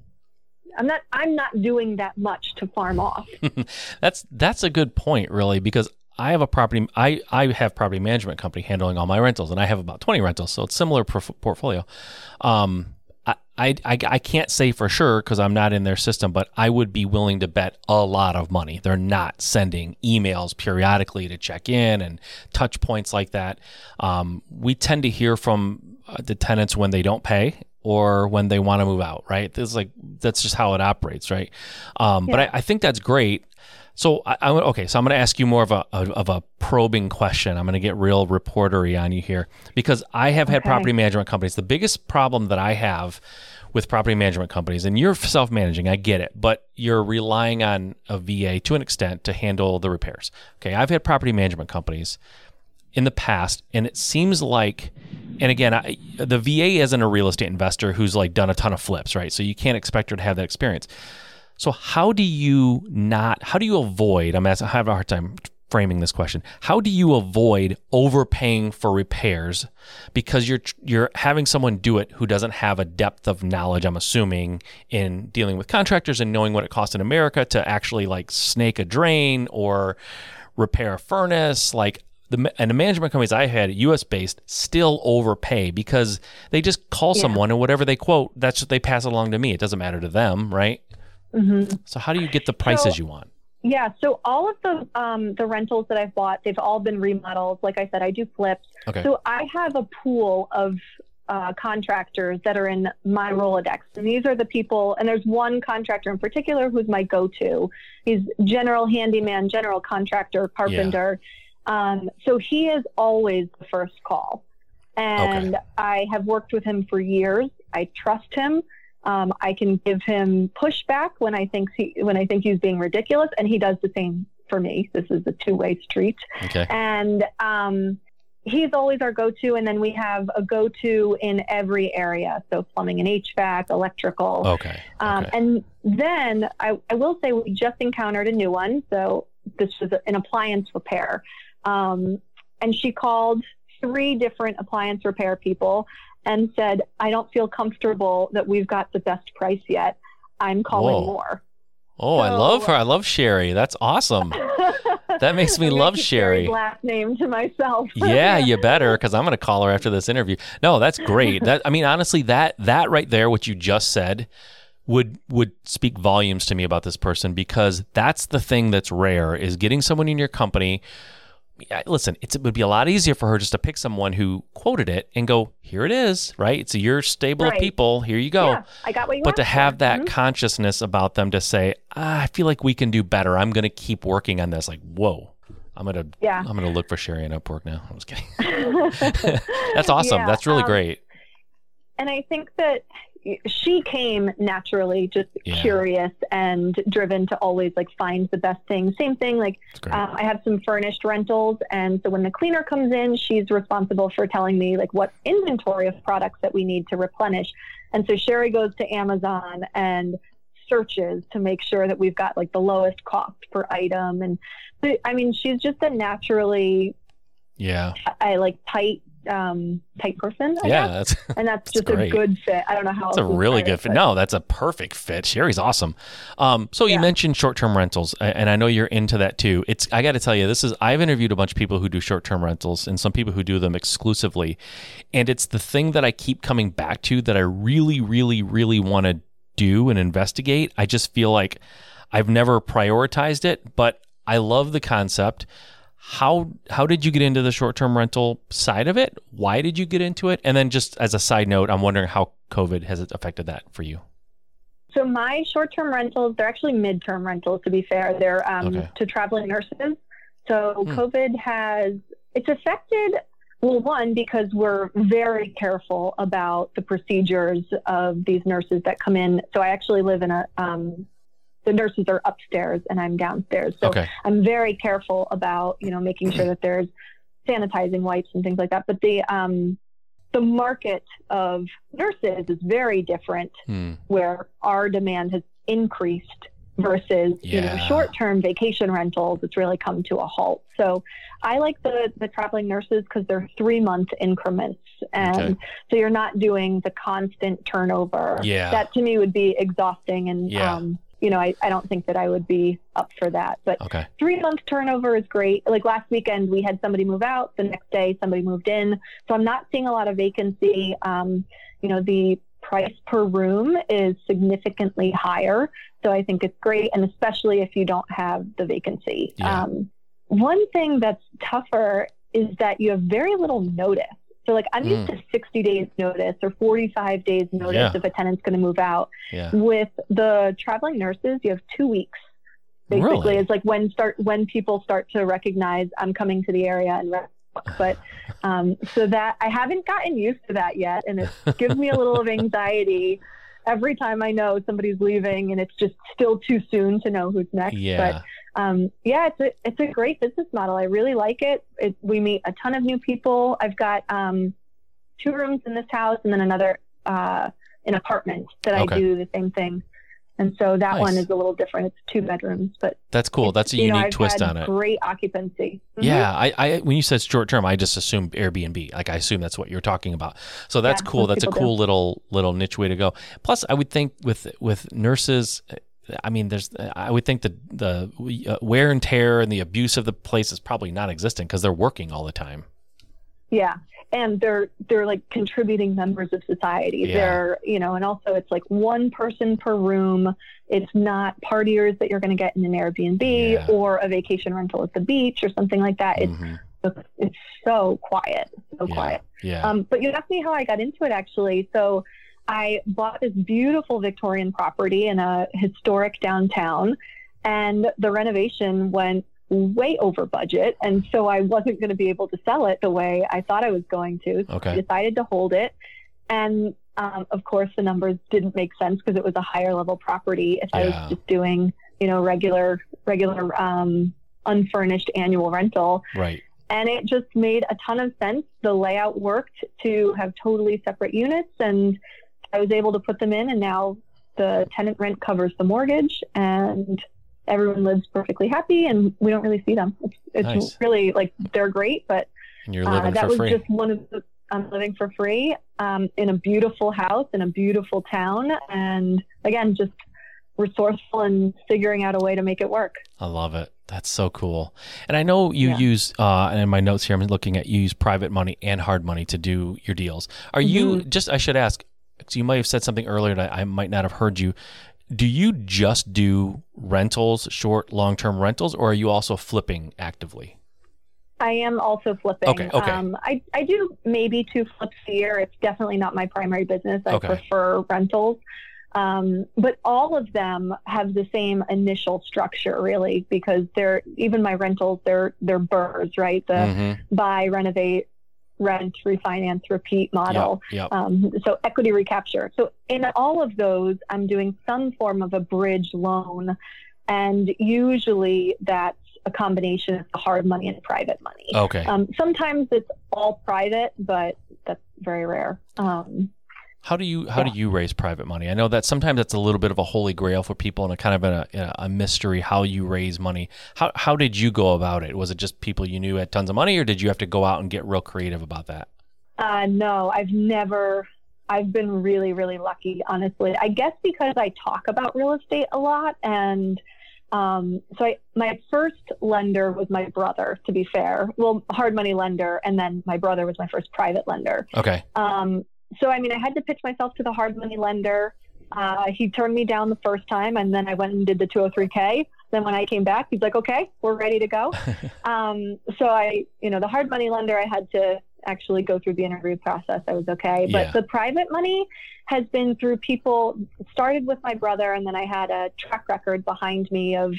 I'm not, I'm not doing that much to farm off. That's that's a good point, really, because I have a property. I I have property management company handling all my rentals, and I have about twenty rentals, so it's similar portfolio. Um, I, I I can't say for sure because I'm not in their system, but I would be willing to bet a lot of money they're not sending emails periodically to check in and touch points like that. Um, we tend to hear from uh, the tenants when they don't pay or when they want to move out, right? This is like that's just how it operates, right? Um, But I, I think that's great. So I, I okay. So I'm going to ask you more of a of a probing question. I'm going to get real reportery on you here because I have had Okay. property management companies. The biggest problem that I have with property management companies, and you're self managing, I get it, but you're relying on a VA to an extent to handle the repairs. Okay, I've had property management companies in the past, and it seems like, and again, I, the VA isn't a real estate investor who's like done a ton of flips, right? So you can't expect her to have that experience. So how do you not? How do you avoid? I'm asking, I have a hard time framing this question. How do you avoid overpaying for repairs because you're you're having someone do it who doesn't have a depth of knowledge? I'm assuming in dealing with contractors and knowing what it costs in America to actually like snake a drain or repair a furnace, like. The, and the management companies I had, U.S. based, still overpay because they just call Yeah. someone and whatever they quote, that's what they pass along to me. It doesn't matter to them, right? Hmm So how do you get the prices So- you want? Yeah, so all of the um, the rentals that I've bought, they've all been remodels. Like I said, I do flips. Okay. So I have a pool of uh, contractors that are in my Rolodex, and these are the people. And there's one contractor in particular who's my go-to. He's general handyman, general contractor, carpenter. Um, so he is always the first call, and I have worked with him for years. I trust him. Um, I can give him pushback when I think he when I think he's being ridiculous, and he does the same for me. This is a two way street, Okay. and um, he's always our go to. And then we have a go to in every area, so plumbing and HVAC, electrical. Okay. Um, okay. And then I, I will say we just encountered a new one. So this was an appliance repair. Um, and she called three different appliance repair people and said, I don't feel comfortable that we've got the best price yet. I'm calling Whoa. more. oh, I love her. I love Sherry. That's awesome. That makes me I'm love Sherry. Last name to myself. yeah, you better, because I'm going to call her after this interview. No, that's great. That I mean, honestly, that that right there, what you just said, would would speak volumes to me about this person because that's the thing that's rare is getting someone in your company. Yeah, Listen, it's, it would be a lot easier for her just to pick someone who quoted it and go, "Here it is, right? It's your stable of people. Here you go." Yeah, I got what you but to have for. that Mhm. consciousness about them to say, ah, I feel like we can do better. I'm going to keep working on this. Like, whoa, I'm gonna, Yeah. I'm gonna look for Sherry and Upwork now. I'm just kidding. That's awesome. Yeah, That's really um, great. and I think that she came naturally just Yeah. curious and driven to always like find the best thing. Same thing, like um, I have some furnished rentals, and so when the cleaner comes in, she's responsible for telling me like what inventory of products that we need to replenish. And so Sherry goes to Amazon and searches to make sure that we've got like the lowest cost per item. And I mean, she's just a naturally, yeah, I like tight, um, tight person. I yeah. That's and that's just great. a good fit. I don't know how. that's a really good fit. but- No, that's a perfect fit. Sherry's awesome. Um, so you mentioned short-term rentals, and I know you're into that too. It's I got to tell you, this is I've interviewed a bunch of people who do short-term rentals, and some people who do them exclusively, and it's the thing that I keep coming back to that I really, really, really want to do and investigate. I just feel like I've never prioritized it, but I love the concept. How how did you get into the short-term rental side of it? Why did you get into it? And then just as a side note, I'm wondering how COVID has affected that for you. So my short-term rentals, they're actually mid-term rentals. To be fair, they're um, Okay. to traveling nurses. So Hmm. COVID has it's affected. Well, one because we're very careful about the procedures of these nurses that come in. So I actually live in a. Um, the nurses are upstairs and I'm downstairs. So Okay. I'm very careful about you know making sure that there's sanitizing wipes and things like that. But the um, the market of nurses is very different Hmm. where our demand has increased versus you know short-term vacation rentals it's really come to a halt so i like the the traveling nurses because they're three month increments and Okay. so you're not doing the constant turnover Yeah. that to me would be exhausting and Yeah. um you know I, I don't think that i would be up for that but Okay. three month turnover is great. Like last weekend, we had somebody move out. The next day, somebody moved in. So I'm not seeing a lot of vacancy. Um, you know, the price per room is significantly higher. So I think it's great. And especially if you don't have the vacancy. Yeah. Um, one thing that's tougher is that you have very little notice. So like I'm used to 60 days notice or 45 days notice Yeah. if a tenant's going to move out. Yeah. With the traveling nurses, you have two weeks. Basically, Really? it's like when start when people start to recognize I'm coming to the area and. But um, so that I haven't gotten used to that yet, and it gives me a little of anxiety every time I know somebody's leaving, and it's just still too soon to know who's next. Yeah. But um, yeah, it's a it's a great business model. I really like it. it. We meet a ton of new people. I've got um, two rooms in this house, and then another uh, an apartment that I do the same thing. And so that Nice. one is a little different. It's two bedrooms, but That's cool. That's a you know, unique twist on it. Great occupancy. Mhm. Yeah, I, I when you said short term, I just assumed Airbnb. Like I assume that's what you're talking about. So that's Yeah, cool. That's a cool little little niche way to go. Plus, I would think with with nurses, I mean, there's I would think the the uh, wear and tear and the abuse of the place is probably not existent because they're working all the time. Yeah. And they're they're like contributing members of society. Yeah. They're you know, and also it's like one person per room. It's not partiers that you're going to get in an Airbnb Yeah. or a vacation rental at the beach or something like that. It's Mhm. it's so quiet, so Yeah. quiet. Yeah. Um, but you asked me how I got into it actually. So I bought this beautiful Victorian property in a historic downtown, and the renovation went way over budget. And so I wasn't going to be able to sell it the way I thought I was going to. So Okay. I decided to hold it. And um, of course, the numbers didn't make sense because it was a higher level property. If I was just doing, you know, regular, regular, um, unfurnished annual rental, right. and it just made a ton of sense. The layout worked to have totally separate units, and I was able to put them in, and now the tenant rent covers the mortgage, and everyone lives perfectly happy, and we don't really see them. It's, it's Nice. really like they're great, but And you're uh, that was free. just one of the. I'm living for free um, in a beautiful house in a beautiful town, and again, just resourceful and figuring out a way to make it work. I love it. That's so cool. And I know you Yeah. use, uh, and in my notes here, I'm looking at you use private money and hard money to do your deals. Are you Mm-hmm. just? I should ask. You might have said something earlier that I might not have heard you. Do you just do rentals, short, long term rentals, or are you also flipping actively? I am also flipping. Okay, okay. Um, I, I do maybe two flips a year. It's definitely not my primary business. I Okay. prefer rentals. Um, but all of them have the same initial structure, really, because they're even my rentals. They're they're BRRRRs, right? The Mhm. buy, renovate, rent, refinance, repeat model. Yep. Yep. Um, so equity recapture. So in all of those, I'm doing some form of a bridge loan, and usually that's a combination of hard money and private money. okay. Um, sometimes it's all private, but that's very rare. Um, How do you how Yeah. do you raise private money? I know that sometimes that's a little bit of a holy grail for people and a kind of a, a mystery how you raise money. How how did you go about it? Was it just people you knew had tons of money, or did you have to go out and get real creative about that? uh, no, I've never. I've been really, really lucky, honestly. I guess because I talk about real estate a lot, and um, so I, my first lender was my brother. To be fair, well, hard money lender, and then my brother was my first private lender. Okay. Um, so, I mean, I had to pitch myself to the hard money lender. Uh, he turned me down the first time, and then I went and did the 203K. Then when I came back, he's like, okay, we're ready to go. um, so I, you know, the hard money lender, I had to actually go through the interview process. I was okay. But Yeah. the private money has been through people, started with my brother, and then I had a track record behind me of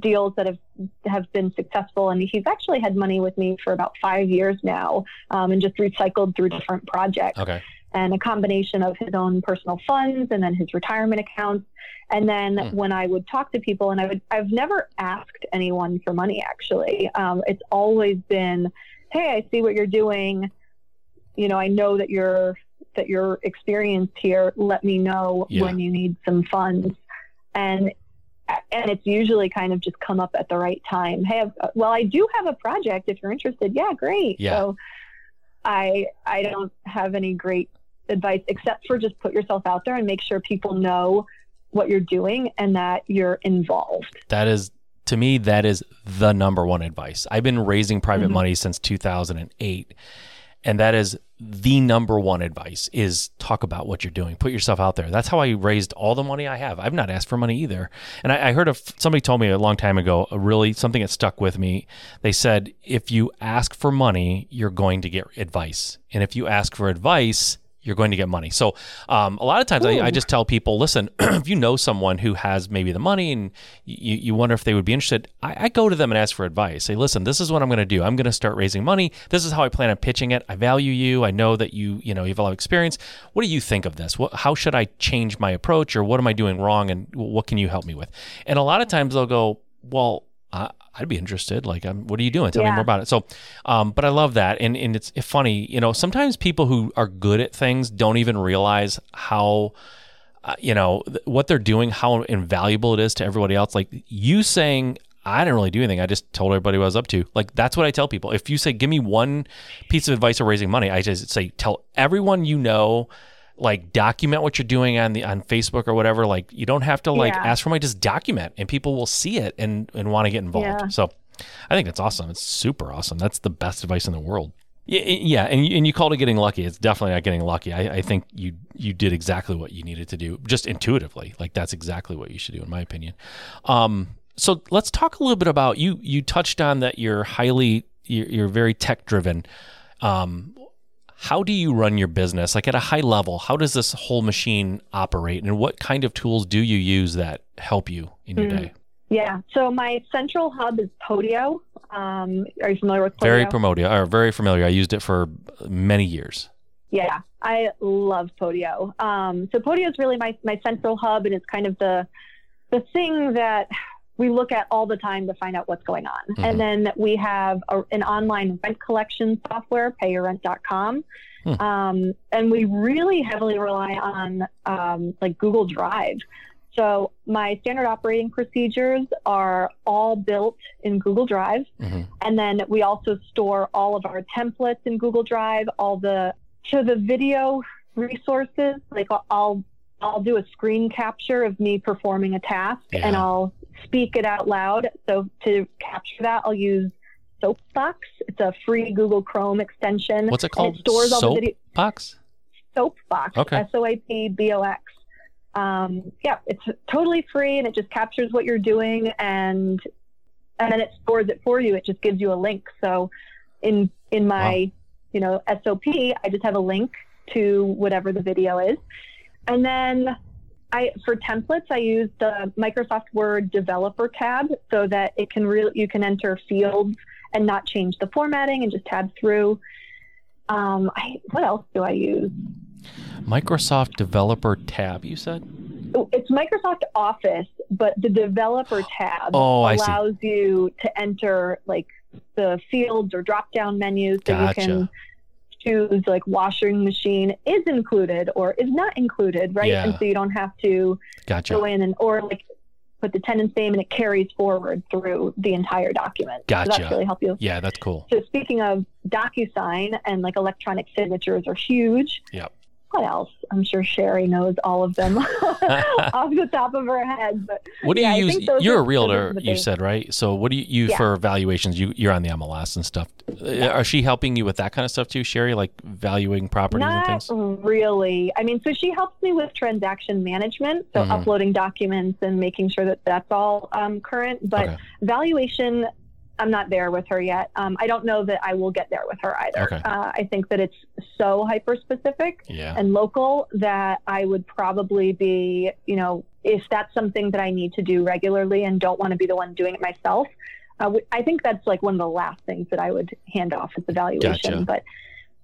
deals that have have been successful and he's actually had money with me for about five years now um, and just recycled through different projects Okay. And a combination of his own personal funds and then his retirement accounts. And then Hmm. when I would talk to people, and I would, I've never asked anyone for money actually. Um, it's always been, hey, I see what you're doing. You know, I know that you're that you're experienced here. Let me know Yeah. when you need some funds. And and it's usually kind of just come up at the right time. Hey, I've- well, I do have a project. If you're interested, yeah, great. Yeah. So I I don't have any great advice except for just put yourself out there and make sure people know what you're doing and that you're involved. That is to me that is the number one advice. I've been raising private Mhm. money since 2008 and that is the number one advice is talk about what you're doing. Put yourself out there. That's how I raised all the money I have. I've not asked for money either. And I, I heard of somebody told me a long time ago, a really something that stuck with me. They said, if you ask for money, you're going to get advice. And if you ask for advice, you're going to get money. So um, a lot of times I, I, just tell people, listen, if you know someone who has maybe the money and you, you wonder if they would be interested, I, I go to them and ask for advice. Say, listen, this is what I'm going to do. I'm going to start raising money. This is how I plan on pitching it. I value you. I know that you, you know, you have a lot of experience. What do you think of this? What, how should I change my approach or what am I doing wrong? And what can you help me with? And a lot of times they'll go, well, uh, I'd be interested. Like, um, what are you doing? Tell yeah. me more about it. So, um, but I love that, and and it's funny. You know, sometimes people who are good at things don't even realize how. Uh, you know what they're doing, how invaluable it is to everybody else. Like you saying, I didn't really do anything. I just told everybody what I was up to. Like that's what I tell people. If you say, "Give me one piece of advice for raising money," I just say, "Tell everyone you know like document what you're doing on the on Facebook or whatever. Like you don't have to like yeah. ask for money, just document and people will see it and and want to get involved. Yeah. So I think that's awesome. It's super awesome. That's the best advice in the world. Yeah, yeah, and you, and you called it getting lucky. It's definitely not getting lucky. I, I think you you did exactly what you needed to do, just intuitively. Like that's exactly what you should do, in my opinion. Um, so let's talk a little bit about you. You touched on that you're highly you're, you're very tech driven. Um, how do you run your business? Like at a high level how does this whole machine operate and what kind of tools do you use that help you in your mm. day? Yeah so my central hub is podio. Um, are you familiar with podio? very Promodio, or very familiar. I used it for many years. Yeah i love podio. Um, so podio is really my, my central hub and it's kind of the the thing that we look at all the time to find out what's going on. Mm-hmm. And then we have a, an online rent collection software, payyourrent.com. Hmm. Um, and we really heavily rely on um, like Google Drive. So my standard operating procedures are all built in Google Drive. Mm-hmm. And then we also store all of our templates in Google Drive, all the so the video resources, like I'll I'll do a screen capture of me performing a task yeah. and I'll speak it out loud. So to capture that, I'll use Soapbox. It's a free Google Chrome extension. What's it called? It stores all the video. Box? Soapbox. Okay. S O A P B O X. Um, yeah, it's totally free and it just captures what you're doing and and then it stores it for you. It just gives you a link. So in in my wow. you know SOP, I just have a link to whatever the video is. And then I for templates I use the Microsoft Word developer tab so that it can really you can enter fields and not change the formatting and just tab through. Um, I, what else do I use? Microsoft Developer tab, you said? Oh, it's Microsoft Office, but the developer tab oh, allows you to enter like the fields or drop down menus so gotcha. you can choose like washing machine is included or is not included, right? Yeah. And so you don't have to gotcha. go in and or like put the tenant's name and it carries forward through the entire document. Gotcha. So that's really help you. Yeah, that's cool. So speaking of DocuSign and like electronic signatures are huge. Yep what else? I'm sure Sherry knows all of them off the top of her head. But what do you use? You're a realtor, you said, right? So what do you use yeah. for valuations? You you're on the MLS and stuff. Yeah. Are she helping you with that kind of stuff too, Sherry? Like valuing properties Not and things? really. I mean, so she helps me with transaction management, so mm-hmm. uploading documents and making sure that that's all um, current. But okay. valuation I'm not there with her yet. Um, I don't know that I will get there with her either. Okay. Uh, I think that it's so hyper specific yeah. and local that I would probably be, you know, if that's something that I need to do regularly and don't want to be the one doing it myself. Uh, I think that's like one of the last things that I would hand off as evaluation. Gotcha.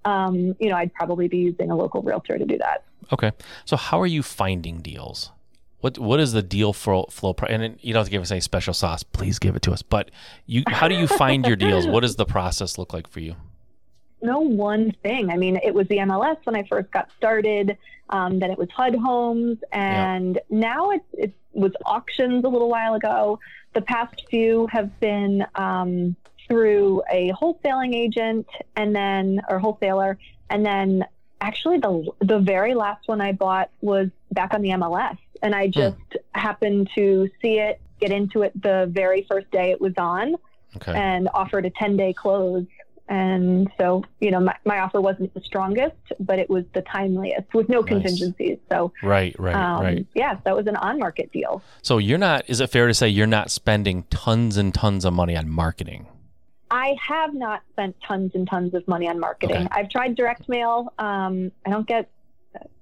But, um, you know, I'd probably be using a local realtor to do that. Okay. So, how are you finding deals? What what is the deal flow flow? And you don't have to give us any special sauce. Please give it to us. But you, how do you find your deals? What does the process look like for you? No one thing. I mean, it was the MLS when I first got started. Um, then it was HUD Homes, and yeah. now it, it was auctions a little while ago. The past few have been um, through a wholesaling agent, and then or wholesaler, and then actually the the very last one I bought was back on the MLS and I hmm. just hmm. happened to see it, get into it the very first day it was on, okay. and offered a 10 day close. And so, you know, my, my offer wasn't the strongest, but it was the timeliest with no nice. contingencies. So, right, right, um, right. Yeah, that was an on market deal. So, you're not, is it fair to say you're not spending tons and tons of money on marketing? I have not spent tons and tons of money on marketing. Okay. I've tried direct mail. Um, I don't get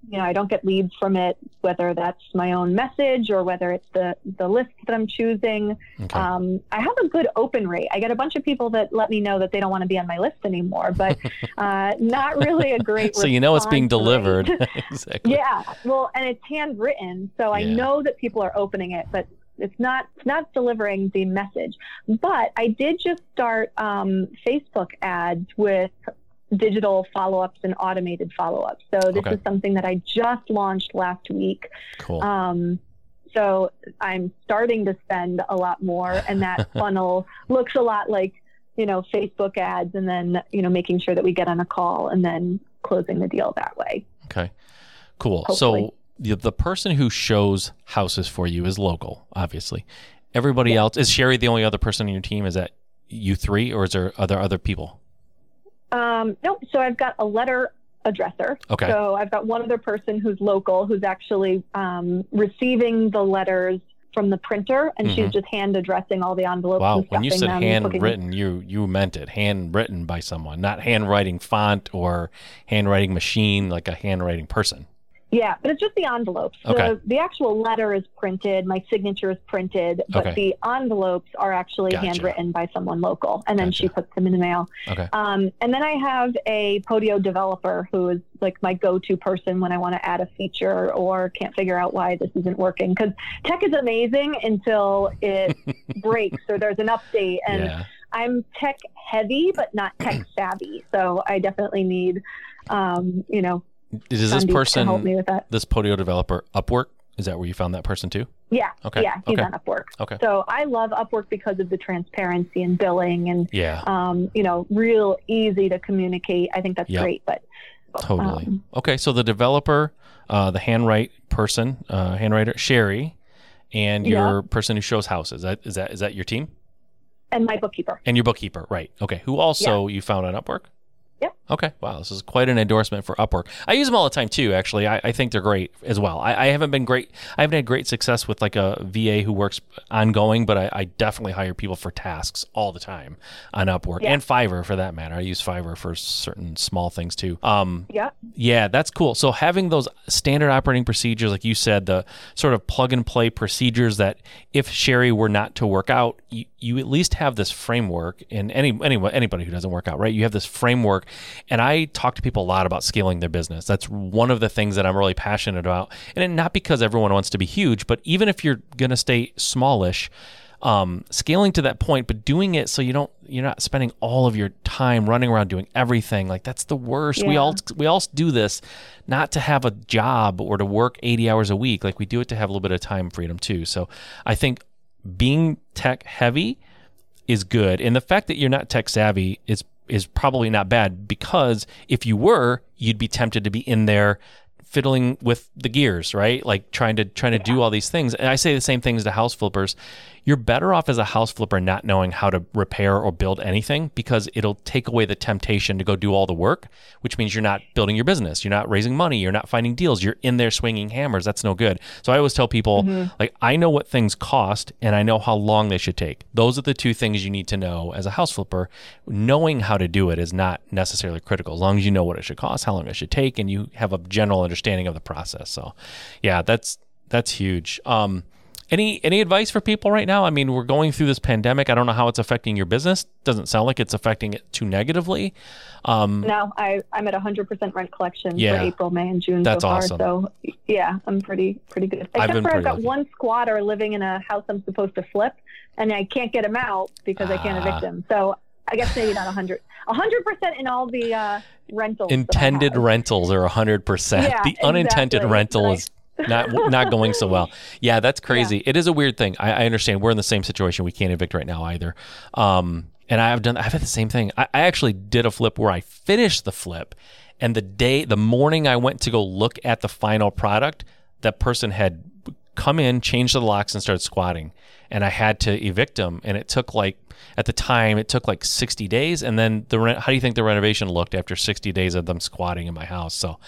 you know, I don't get leads from it, whether that's my own message or whether it's the, the list that I'm choosing. Okay. Um, I have a good open rate. I get a bunch of people that let me know that they don't want to be on my list anymore, but uh, not really a great. so you know it's being delivered. exactly. yeah, well, and it's handwritten, so I Yeah. know that people are opening it, but it's not it's not delivering the message. But I did just start um, Facebook ads with digital follow-ups and automated follow-ups. So this Okay. is something that I just launched last week. Cool. Um, so I'm starting to spend a lot more, and that funnel looks a lot like you know Facebook ads, and then you know making sure that we get on a call and then closing the deal that way. Okay. Cool. Hopefully. So the, the person who shows houses for you is local, obviously. Everybody Yeah. else is Sherry the only other person on your team? Is that you three, or is there other other people? Um, nope. So I've got a letter addresser. Okay. So I've got one other person who's local who's actually um, receiving the letters from the printer, and she's Mhm. just hand addressing all the envelopes. Wow. and When you said them, handwritten, you you meant it. Handwritten by someone, not handwriting font or handwriting machine, like a handwriting person. Yeah, but it's just the envelopes. Okay. The, the actual letter is printed, my signature is printed, but Okay. the envelopes are actually Gotcha. handwritten by someone local, and then she puts them in the mail. Okay. Um, and then I have a Podio developer who is like my go-to person when I want to add a feature or can't figure out why this isn't working. Because tech is amazing until it breaks or there's an update, and yeah. I'm tech heavy but not tech savvy, so I definitely need, um, you know, Is this Sandeep person help me with that. this Podio developer Upwork? Is that where you found that person too? Yeah. Okay. Yeah, he's Okay. on Upwork. Okay. So I love Upwork because of the transparency and billing and Yeah. um, you know, real easy to communicate. I think that's Yep. great. But Totally. um, okay, so the developer, uh, the handwrite person, uh, handwriter Sherry, and your person who shows houses. That is that is that your team and my bookkeeper. and your bookkeeper, right? Okay, who also you found on Upwork. Yep. Okay. Wow. This is quite an endorsement for Upwork. I use them all the time too. Actually, I, I think they're great as well. I, I haven't been great. I haven't had great success with like a VA who works ongoing, but I, I definitely hire people for tasks all the time on Upwork Yeah. and Fiverr for that matter. I use Fiverr for certain small things too. Um, Yeah. yeah, that's cool. So having those standard operating procedures, like you said, the sort of plug and play procedures that if Sherry were not to work out, you, you at least have this framework. And any anyone anybody who doesn't work out, right? You have this framework. And I talk to people a lot about scaling their business. That's one of the things that I'm really passionate about. And not because everyone wants to be huge, but even if you're gonna stay smallish, um, scaling to that point, but doing it so you don't you're not spending all of your time running around doing everything. Like that's the worst. We all we all do this not to have a job or to work 80 hours a week. Like we do it to have a little bit of time freedom too. So I think being tech heavy is good. And the fact that you're not tech savvy is is probably not bad because if you were, you'd be tempted to be in there fiddling with the gears, right? Like trying to trying to do all these things. And I say the same things to house flippers. You're better off as a house flipper not knowing how to repair or build anything because it'll take away the temptation to go do all the work, which means you're not building your business. You're not raising money. You're not finding deals. You're in there swinging hammers. That's no good. So I always tell people, like, I know what things cost and I know how long they should take. Those are the two things you need to know as a house flipper. Knowing how to do it is not necessarily critical as long as you know what it should cost, how long it should take, and you have a general understanding of the process. So, yeah, that's that's huge. Um, any any advice for people right now? I mean, we're going through this pandemic. I don't know how it's affecting your business. Doesn't sound like it's affecting it too negatively. Um, No, I, I'm at 100% rent collection Yeah. for April, May, and June That's so far. awesome. So, yeah, I'm pretty pretty good. I've Except been for I've got lucky. one squatter living in a house I'm supposed to flip, and I can't get him out because I can't Ah. evict him. So I guess maybe not 100. 100% in all the uh, rentals. intended rentals are 100%. Yeah, the unintended exactly. rental I- is not not going so well. Yeah, that's crazy. It is a weird thing. I, I understand. We're in the same situation. We can't evict right now either. Um, and I've done. I've had the same thing. I, I actually did a flip where I finished the flip, and the day, the morning I went to go look at the final product, that person had come in, change the locks, and start squatting. And I had to evict them. And it took like at the time it took like 60 days. And then the rent, how do you think the renovation looked after 60 days of them squatting in my house? So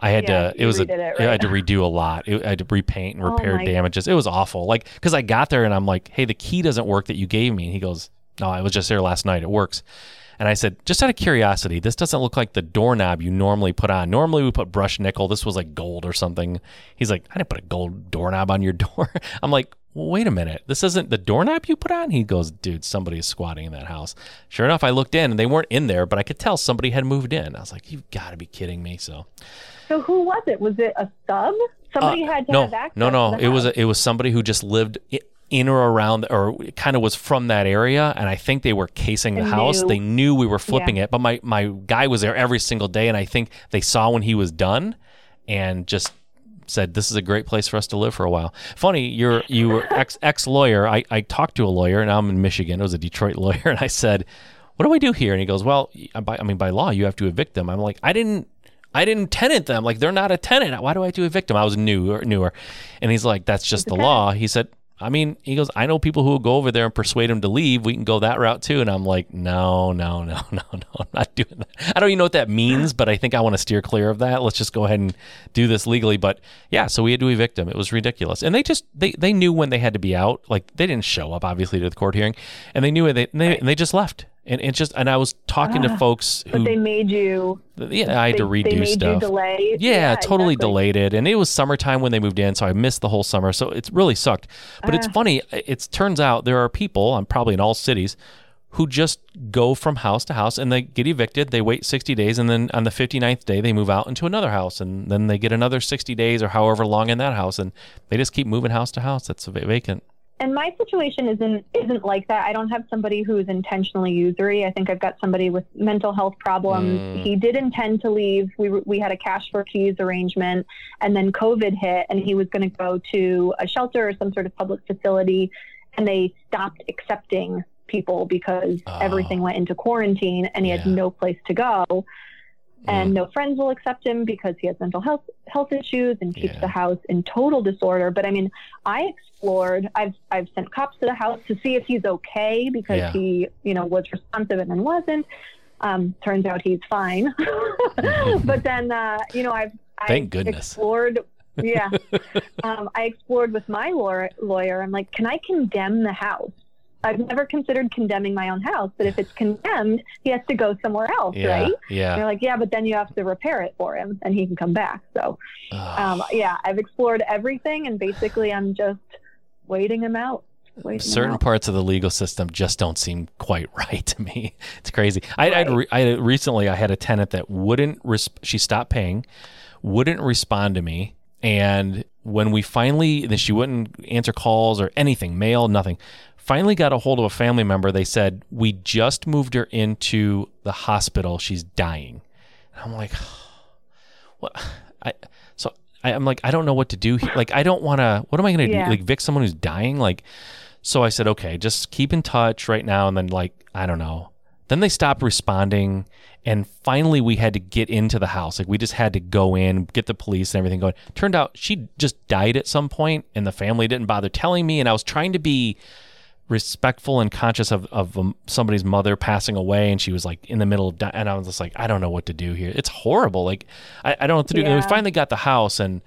I had Yeah, to. It was a. it, I had right? to redo a lot. It, I had to repaint and Oh repair my- damages. It was awful. Like because I got there and I'm like, hey, the key doesn't work that you gave me. And he goes, no, I was just there last night. It works. And I said, just out of curiosity, this doesn't look like the doorknob you normally put on. Normally we put brushed nickel. This was like gold or something. He's like, I didn't put a gold doorknob on your door. I'm like, well, wait a minute. This isn't the doorknob you put on? He goes, dude, somebody is squatting in that house. Sure enough, I looked in and they weren't in there, but I could tell somebody had moved in. I was like, you've got to be kidding me. So, So who was it? Was it a sub? Somebody uh, had to no, have access. no, no. It was a, it was somebody who just lived in or around or kind of was from that area, and I think they were casing the house. knew. They knew we were flipping it, but my my guy was there every single day, and I think they saw when he was done, and just said this is a great place for us to live for a while. Funny, you're you were ex ex lawyer. I I talked to a lawyer, and I'm in Michigan. It was a Detroit lawyer, and I said, "What do I do here?" And he goes, "Well, by, I mean by law, you have to evict them." I'm like, "I didn't." I didn't tenant them. Like they're not a tenant. Why do I do evict them? I was newer, newer, and he's like, "That's just the law." He said, "I mean," he goes, "I know people who will go over there and persuade him to leave. We can go that route too." And I'm like, "No, no, no, no, no. I'm not doing that. I don't even know what that means, but I think I want to steer clear of that. Let's just go ahead and do this legally." But yeah, so we had to evict them. It was ridiculous, and they just they they knew when they had to be out. Like they didn't show up obviously to the court hearing, and they knew it. They and they, and they just left. And it just and I was talking to folks who But they made you. yeah, I had They, to they redo made stuff. you delay. Yeah, totally exactly. delayed it. And it was summertime when they moved in, so I missed the whole summer. So it's really sucked. But Ah. it's funny. It turns out there are people, I'm probably in all cities, who just go from house to house and they get evicted. They wait 60 days, and then on the 59th day, they move out into another house, and then they get another 60 days or however long in that house, and they just keep moving house to house that's va- vacant. And my situation isn't isn't like that. I don't have somebody who is intentionally usury. I think I've got somebody with mental health problems. Mm. He did intend to leave. We were- we had a cash for keys arrangement, and then COVID hit, and he was going to go to a shelter or some sort of public facility, and they stopped accepting people because Oh. everything went into quarantine, and he had no place to go. Mm. and no friends will accept him because he has mental health health issues and keeps Yeah. the house in total disorder. But I mean, I explored. I've I've sent cops to the house to see if he's okay because Yeah. he you know was responsive and then wasn't. Um, turns out he's fine. but then uh, you know I've Thank I've goodness. explored. Yeah, um, I explored with my lawyer. Lawyer, I'm like, can I condemn the house? I've never considered condemning my own house, but if it's condemned, he has to go somewhere else, Yeah, right? yeah. And they're like, yeah, but then you have to repair it for him and he can come back. So, um, yeah, I've explored everything and basically I'm just waiting him out. Waiting him certain out. parts of the legal system just don't seem quite right to me. It's crazy. I, Right. re- I recently I had a tenant that wouldn't. Res- she stopped paying, wouldn't respond to me, and when we finally, then she wouldn't answer calls or anything, mail, nothing. Finally got a hold of a family member. They said we just moved her into the hospital. She's dying. And I'm like, what? I so I, I'm like I don't know what to do. Here. Like I don't want to. What am I going to Yeah. do? Like evict someone who's dying? Like so I said, okay, just keep in touch right now. And then, like, I don't know. Then they stopped responding. And finally, we had to get into the house. Like, we just had to go in, get the police and everything going. Turned out she just died at some point, and the family didn't bother telling me. And I was trying to be respectful and conscious of, of um, somebody's mother passing away. And she was like in the middle of, di- and I was just like, I don't know what to do here. It's horrible. Like, I, I don't know what to do. And we finally got the house, and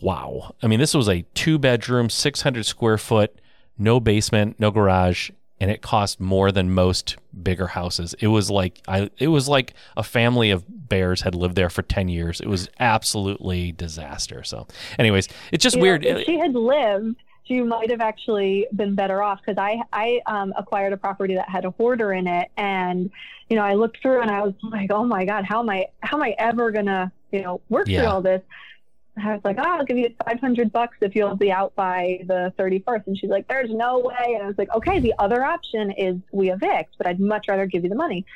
wow. I mean, this was a two bedroom, 600 square foot, no basement, no garage, and it cost more than most bigger houses. It was like I it was like a family of bears had lived there for 10 years. It was absolutely disaster. So, anyways, it's just weird. she had lived, she might have actually been better off because I I um, acquired a property that had a hoarder in it, and you know I looked through and I was like, oh my god, how am I how am I ever gonna you know work Yeah. through all this? I was like, oh, I'll give you 500 bucks if you'll be out by the 31st. And she's like, there's no way. And I was like, okay, the other option is we evict, but I'd much rather give you the money.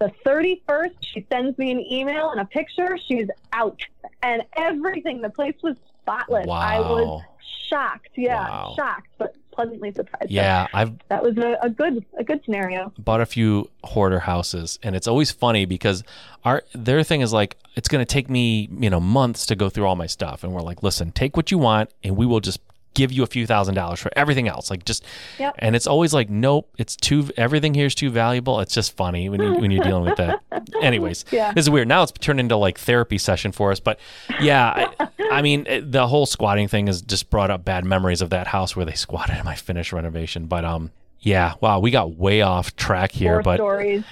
The 31st, she sends me an email and a picture. She's out. And everything, the place was spotless. I was shocked. Yeah, Wow. shocked, but pleasantly surprised. So Yeah, I've that was a, a good a good scenario. bought a few hoarder houses and it's always funny because our their thing is like it's going to take me you know months to go through all my stuff and we're like listen take what you want and we will just give you a few thousand dollars for everything else like just Yep. and it's always like nope it's too everything here is too valuable it's just funny when you when you're dealing with that anyways Yeah. this is weird now it's turned into like therapy session for us but yeah I, I mean it- the whole squatting thing has just brought up bad memories of that house where they squatted in my finished renovation but um Yeah, wow, we got way off track here, Horror but stories.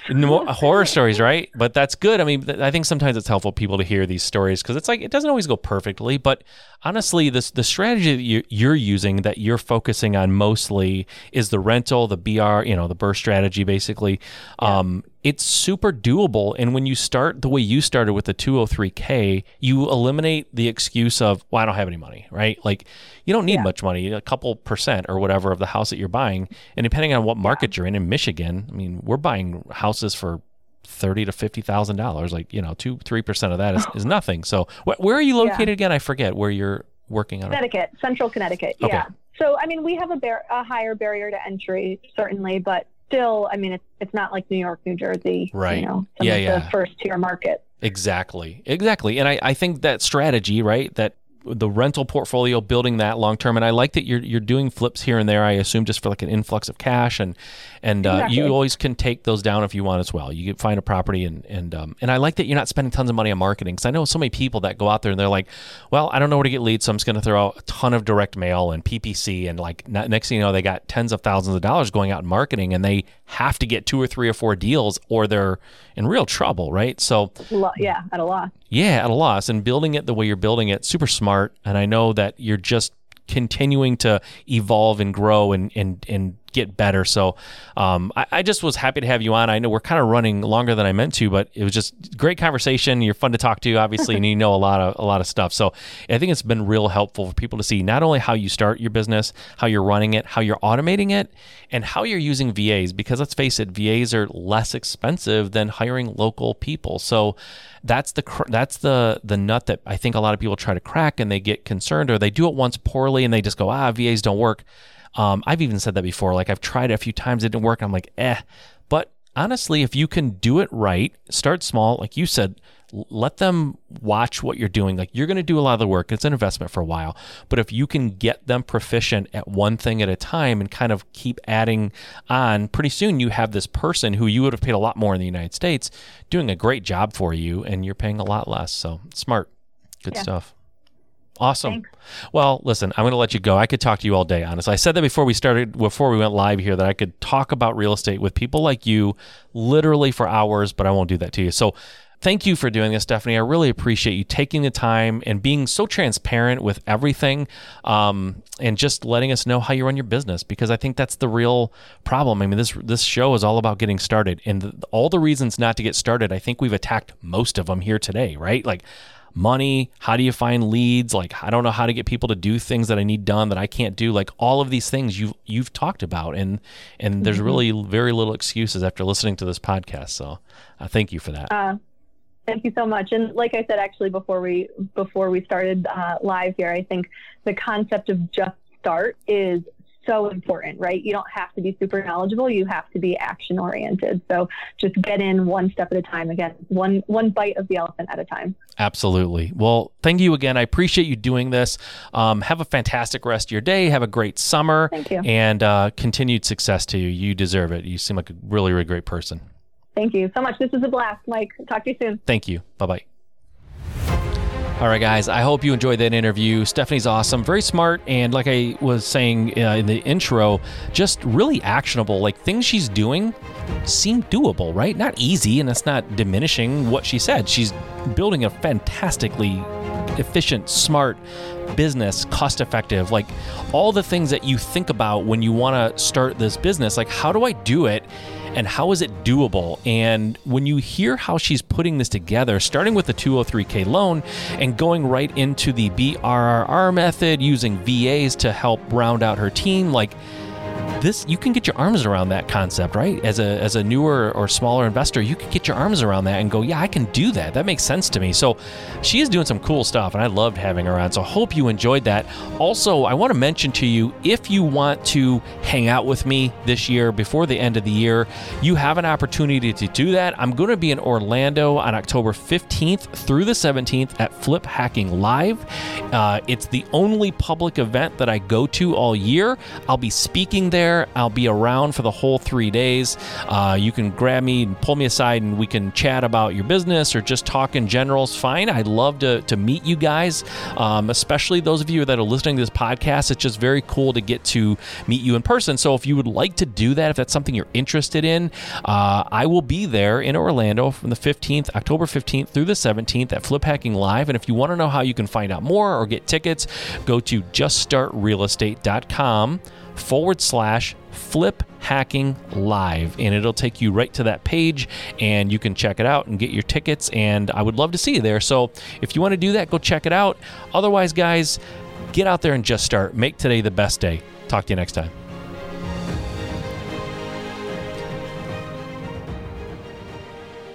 horror stories, right? But that's good. I mean, th- I think sometimes it's helpful people to hear these stories because it's like it doesn't always go perfectly. But honestly, this the strategy that you, you're using, that you're focusing on mostly, is the rental, the BR, you know, the BRRRR strategy, basically. Um, it's super doable. And when you start the way you started with the 203k, you eliminate the excuse of, well, I don't have any money, right? Like you don't need Yeah. much money, a couple percent or whatever of the house that you're buying. And depending on what market you're in, in Michigan, I mean, we're buying houses for thirty to fifty thousand dollars. Like you know, two three percent of that is, is nothing. So wh- where are you located again? I forget where you're working on. Connecticut, Central Connecticut. Okay. Yeah. So I mean, we have a, bar- a higher barrier to entry, certainly, but still, I mean, it's it's not like New York, New Jersey, Right. You know, some Yeah, of yeah. the first tier markets. Exactly. Exactly. And I, I think that strategy, right? That the rental portfolio, building that long term, and I like that you're you're doing flips here and there. I assume just for like an influx of cash, and and uh, you always can take those down if you want as well. You can find a property, and and um, and I like that you're not spending tons of money on marketing because I know so many people that go out there and they're like, well, I don't know where to get leads, so I'm just going to throw out a ton of direct mail and PPC, and like next thing you know, they got tens of thousands of dollars going out in marketing, and they have to get two or three or four deals, or they're in real trouble, right? So. Yeah, at a loss. Yeah, at a loss. And building it the way you're building it, super smart. And I know that you're just continuing to evolve and grow and and and get better. So um, I, I just was happy to have you on. I know we're kind of running longer than I meant to, but it was just great conversation. You're fun to talk to, obviously, and you know a lot of a lot of stuff. So I think it's been real helpful for people to see not only how you start your business, how you're running it, how you're automating it, and how you're using VAs. Because let's face it, VAs are less expensive than hiring local people. So that's the that's the the nut that I think a lot of people try to crack and they get concerned or they do it once poorly and they just go ah VAs don't work. Um, I've even said that before. Like I've tried it a few times, it didn't work. I'm like eh. But honestly, if you can do it right, start small, like you said. Let them watch what you're doing. Like you're going to do a lot of the work. It's an investment for a while. But if you can get them proficient at one thing at a time and kind of keep adding on, pretty soon you have this person who you would have paid a lot more in the United States doing a great job for you and you're paying a lot less. So smart. Good Yeah. stuff. Awesome. Thanks. Well, listen, I'm going to let you go. I could talk to you all day, honestly. I said that before we started, before we went live here, that I could talk about real estate with people like you literally for hours, but I won't do that to you. So thank you for doing this, Stephanie. I really appreciate you taking the time and being so transparent with everything um, and just letting us know how you run your business because I think that's the real problem. I mean, this this show is all about getting started, and the, all the reasons not to get started, I think we've attacked most of them here today, right? Like money how do you find leads? Like i don't know how to get people to do things that i need done that i can't do. Like all of these things you've you've talked about and and there's really very little excuses after listening to this podcast so uh, thank you for that. Uh, thank you so much. And like I said, actually, before we before we started uh, live here, I think the concept of just start is so important, right? You don't have to be super knowledgeable. You have to be action oriented. So just get in one step at a time. Again, one one bite of the elephant at a time. Absolutely. Well, thank you again. I appreciate you doing this. Um, have a fantastic rest of your day. Have a great summer. Thank you. And uh, continued success to you. You deserve it. You seem like a really, really great person. Thank you so much. This was a blast, Mike. Talk to you soon. Thank you. Bye bye. All right, guys. I hope you enjoyed that interview. Stephanie's awesome, very smart, and like I was saying uh, in the intro, just really actionable. Like things she's doing seem doable, right? Not easy, and that's not diminishing what she said. She's building a fantastically efficient, smart business, cost effective, like all the things that you think about when you want to start this business. Like, how do I do it? And how is it doable? And when you hear how she's putting this together, starting with the 203k loan and going right into the BRRRR method, using VAs to help round out her team, like this you can get your arms around that concept right? As a as a newer or smaller investor you can get your arms around that and go yeah i can do that. That makes sense to me. So she is doing some cool stuff and i loved having her on so hope you enjoyed that. Also i want to mention to you if you want to hang out with me this year before the end of the year you have an opportunity to do that. I'm going to be in orlando on october 15th through the 17th at flip hacking live. Uh, it's the only public event that i go to all year. I'll be speaking there. I'll be around for the whole three days. Uh, you can grab me and pull me aside, and we can chat about your business or just talk in general. It's fine. I'd love to, to meet you guys, um, especially those of you that are listening to this podcast. It's just very cool to get to meet you in person. So if you would like to do that, if that's something you're interested in, uh, I will be there in Orlando from the 15th, October 15th through the 17th at Flip Hacking Live. And if you want to know how you can find out more or get tickets, go to juststartrealestate.com forward slash flip hacking live. And it'll take you right to that page and you can check it out and get your tickets and i would love to see you there. So if you want to do that go check it out. Otherwise guys get out there and just start. Make today the best day. Talk to you next time.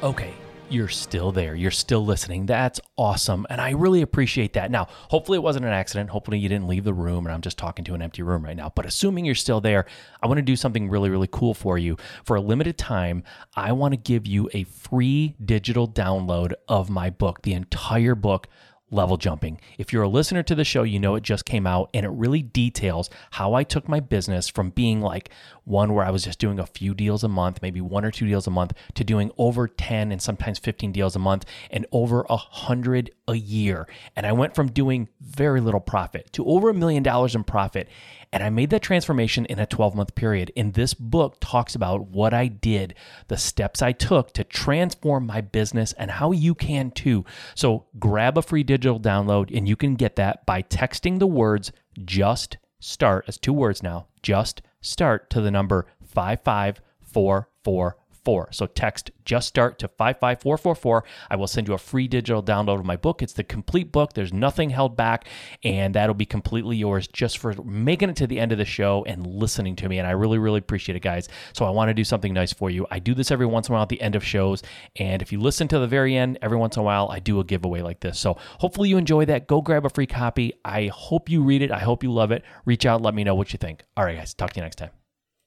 Okay you're still there. You're still listening. That's awesome. And I really appreciate that. Now, hopefully it wasn't an accident. Hopefully you didn't leave the room and I'm just talking to an empty room right now. But assuming you're still there, I want to do something really, really cool for you. For a limited time, I want to give you a free digital download of my book, the entire book level jumping. If you're a listener to the show, you know it just came out and it really details how I took my business from being like one where I was just doing a few deals a month, maybe one or two deals a month, to doing over 10 and sometimes 15 deals a month and over a hundred a year. And I went from doing very little profit to over a million dollars in profit. And I made that transformation in a 12 month period. And this book talks about what I did, the steps I took to transform my business, and how you can too. So grab a free digital download, and you can get that by texting the words just start as two words now, just start to the number 55444 four. So text just start to 55444. I will send you a free digital download of my book. It's the complete book. There's nothing held back, and that'll be completely yours just for making it to the end of the show and listening to me. And I really, really appreciate it, guys. So I want to do something nice for you. I do this every once in a while at the end of shows. And if you listen to the very end, every once in a while, I do a giveaway like this. So hopefully you enjoy that. Go grab a free copy. I hope you read it. I hope you love it. Reach out, let me know what you think. All right, guys, talk to you next time.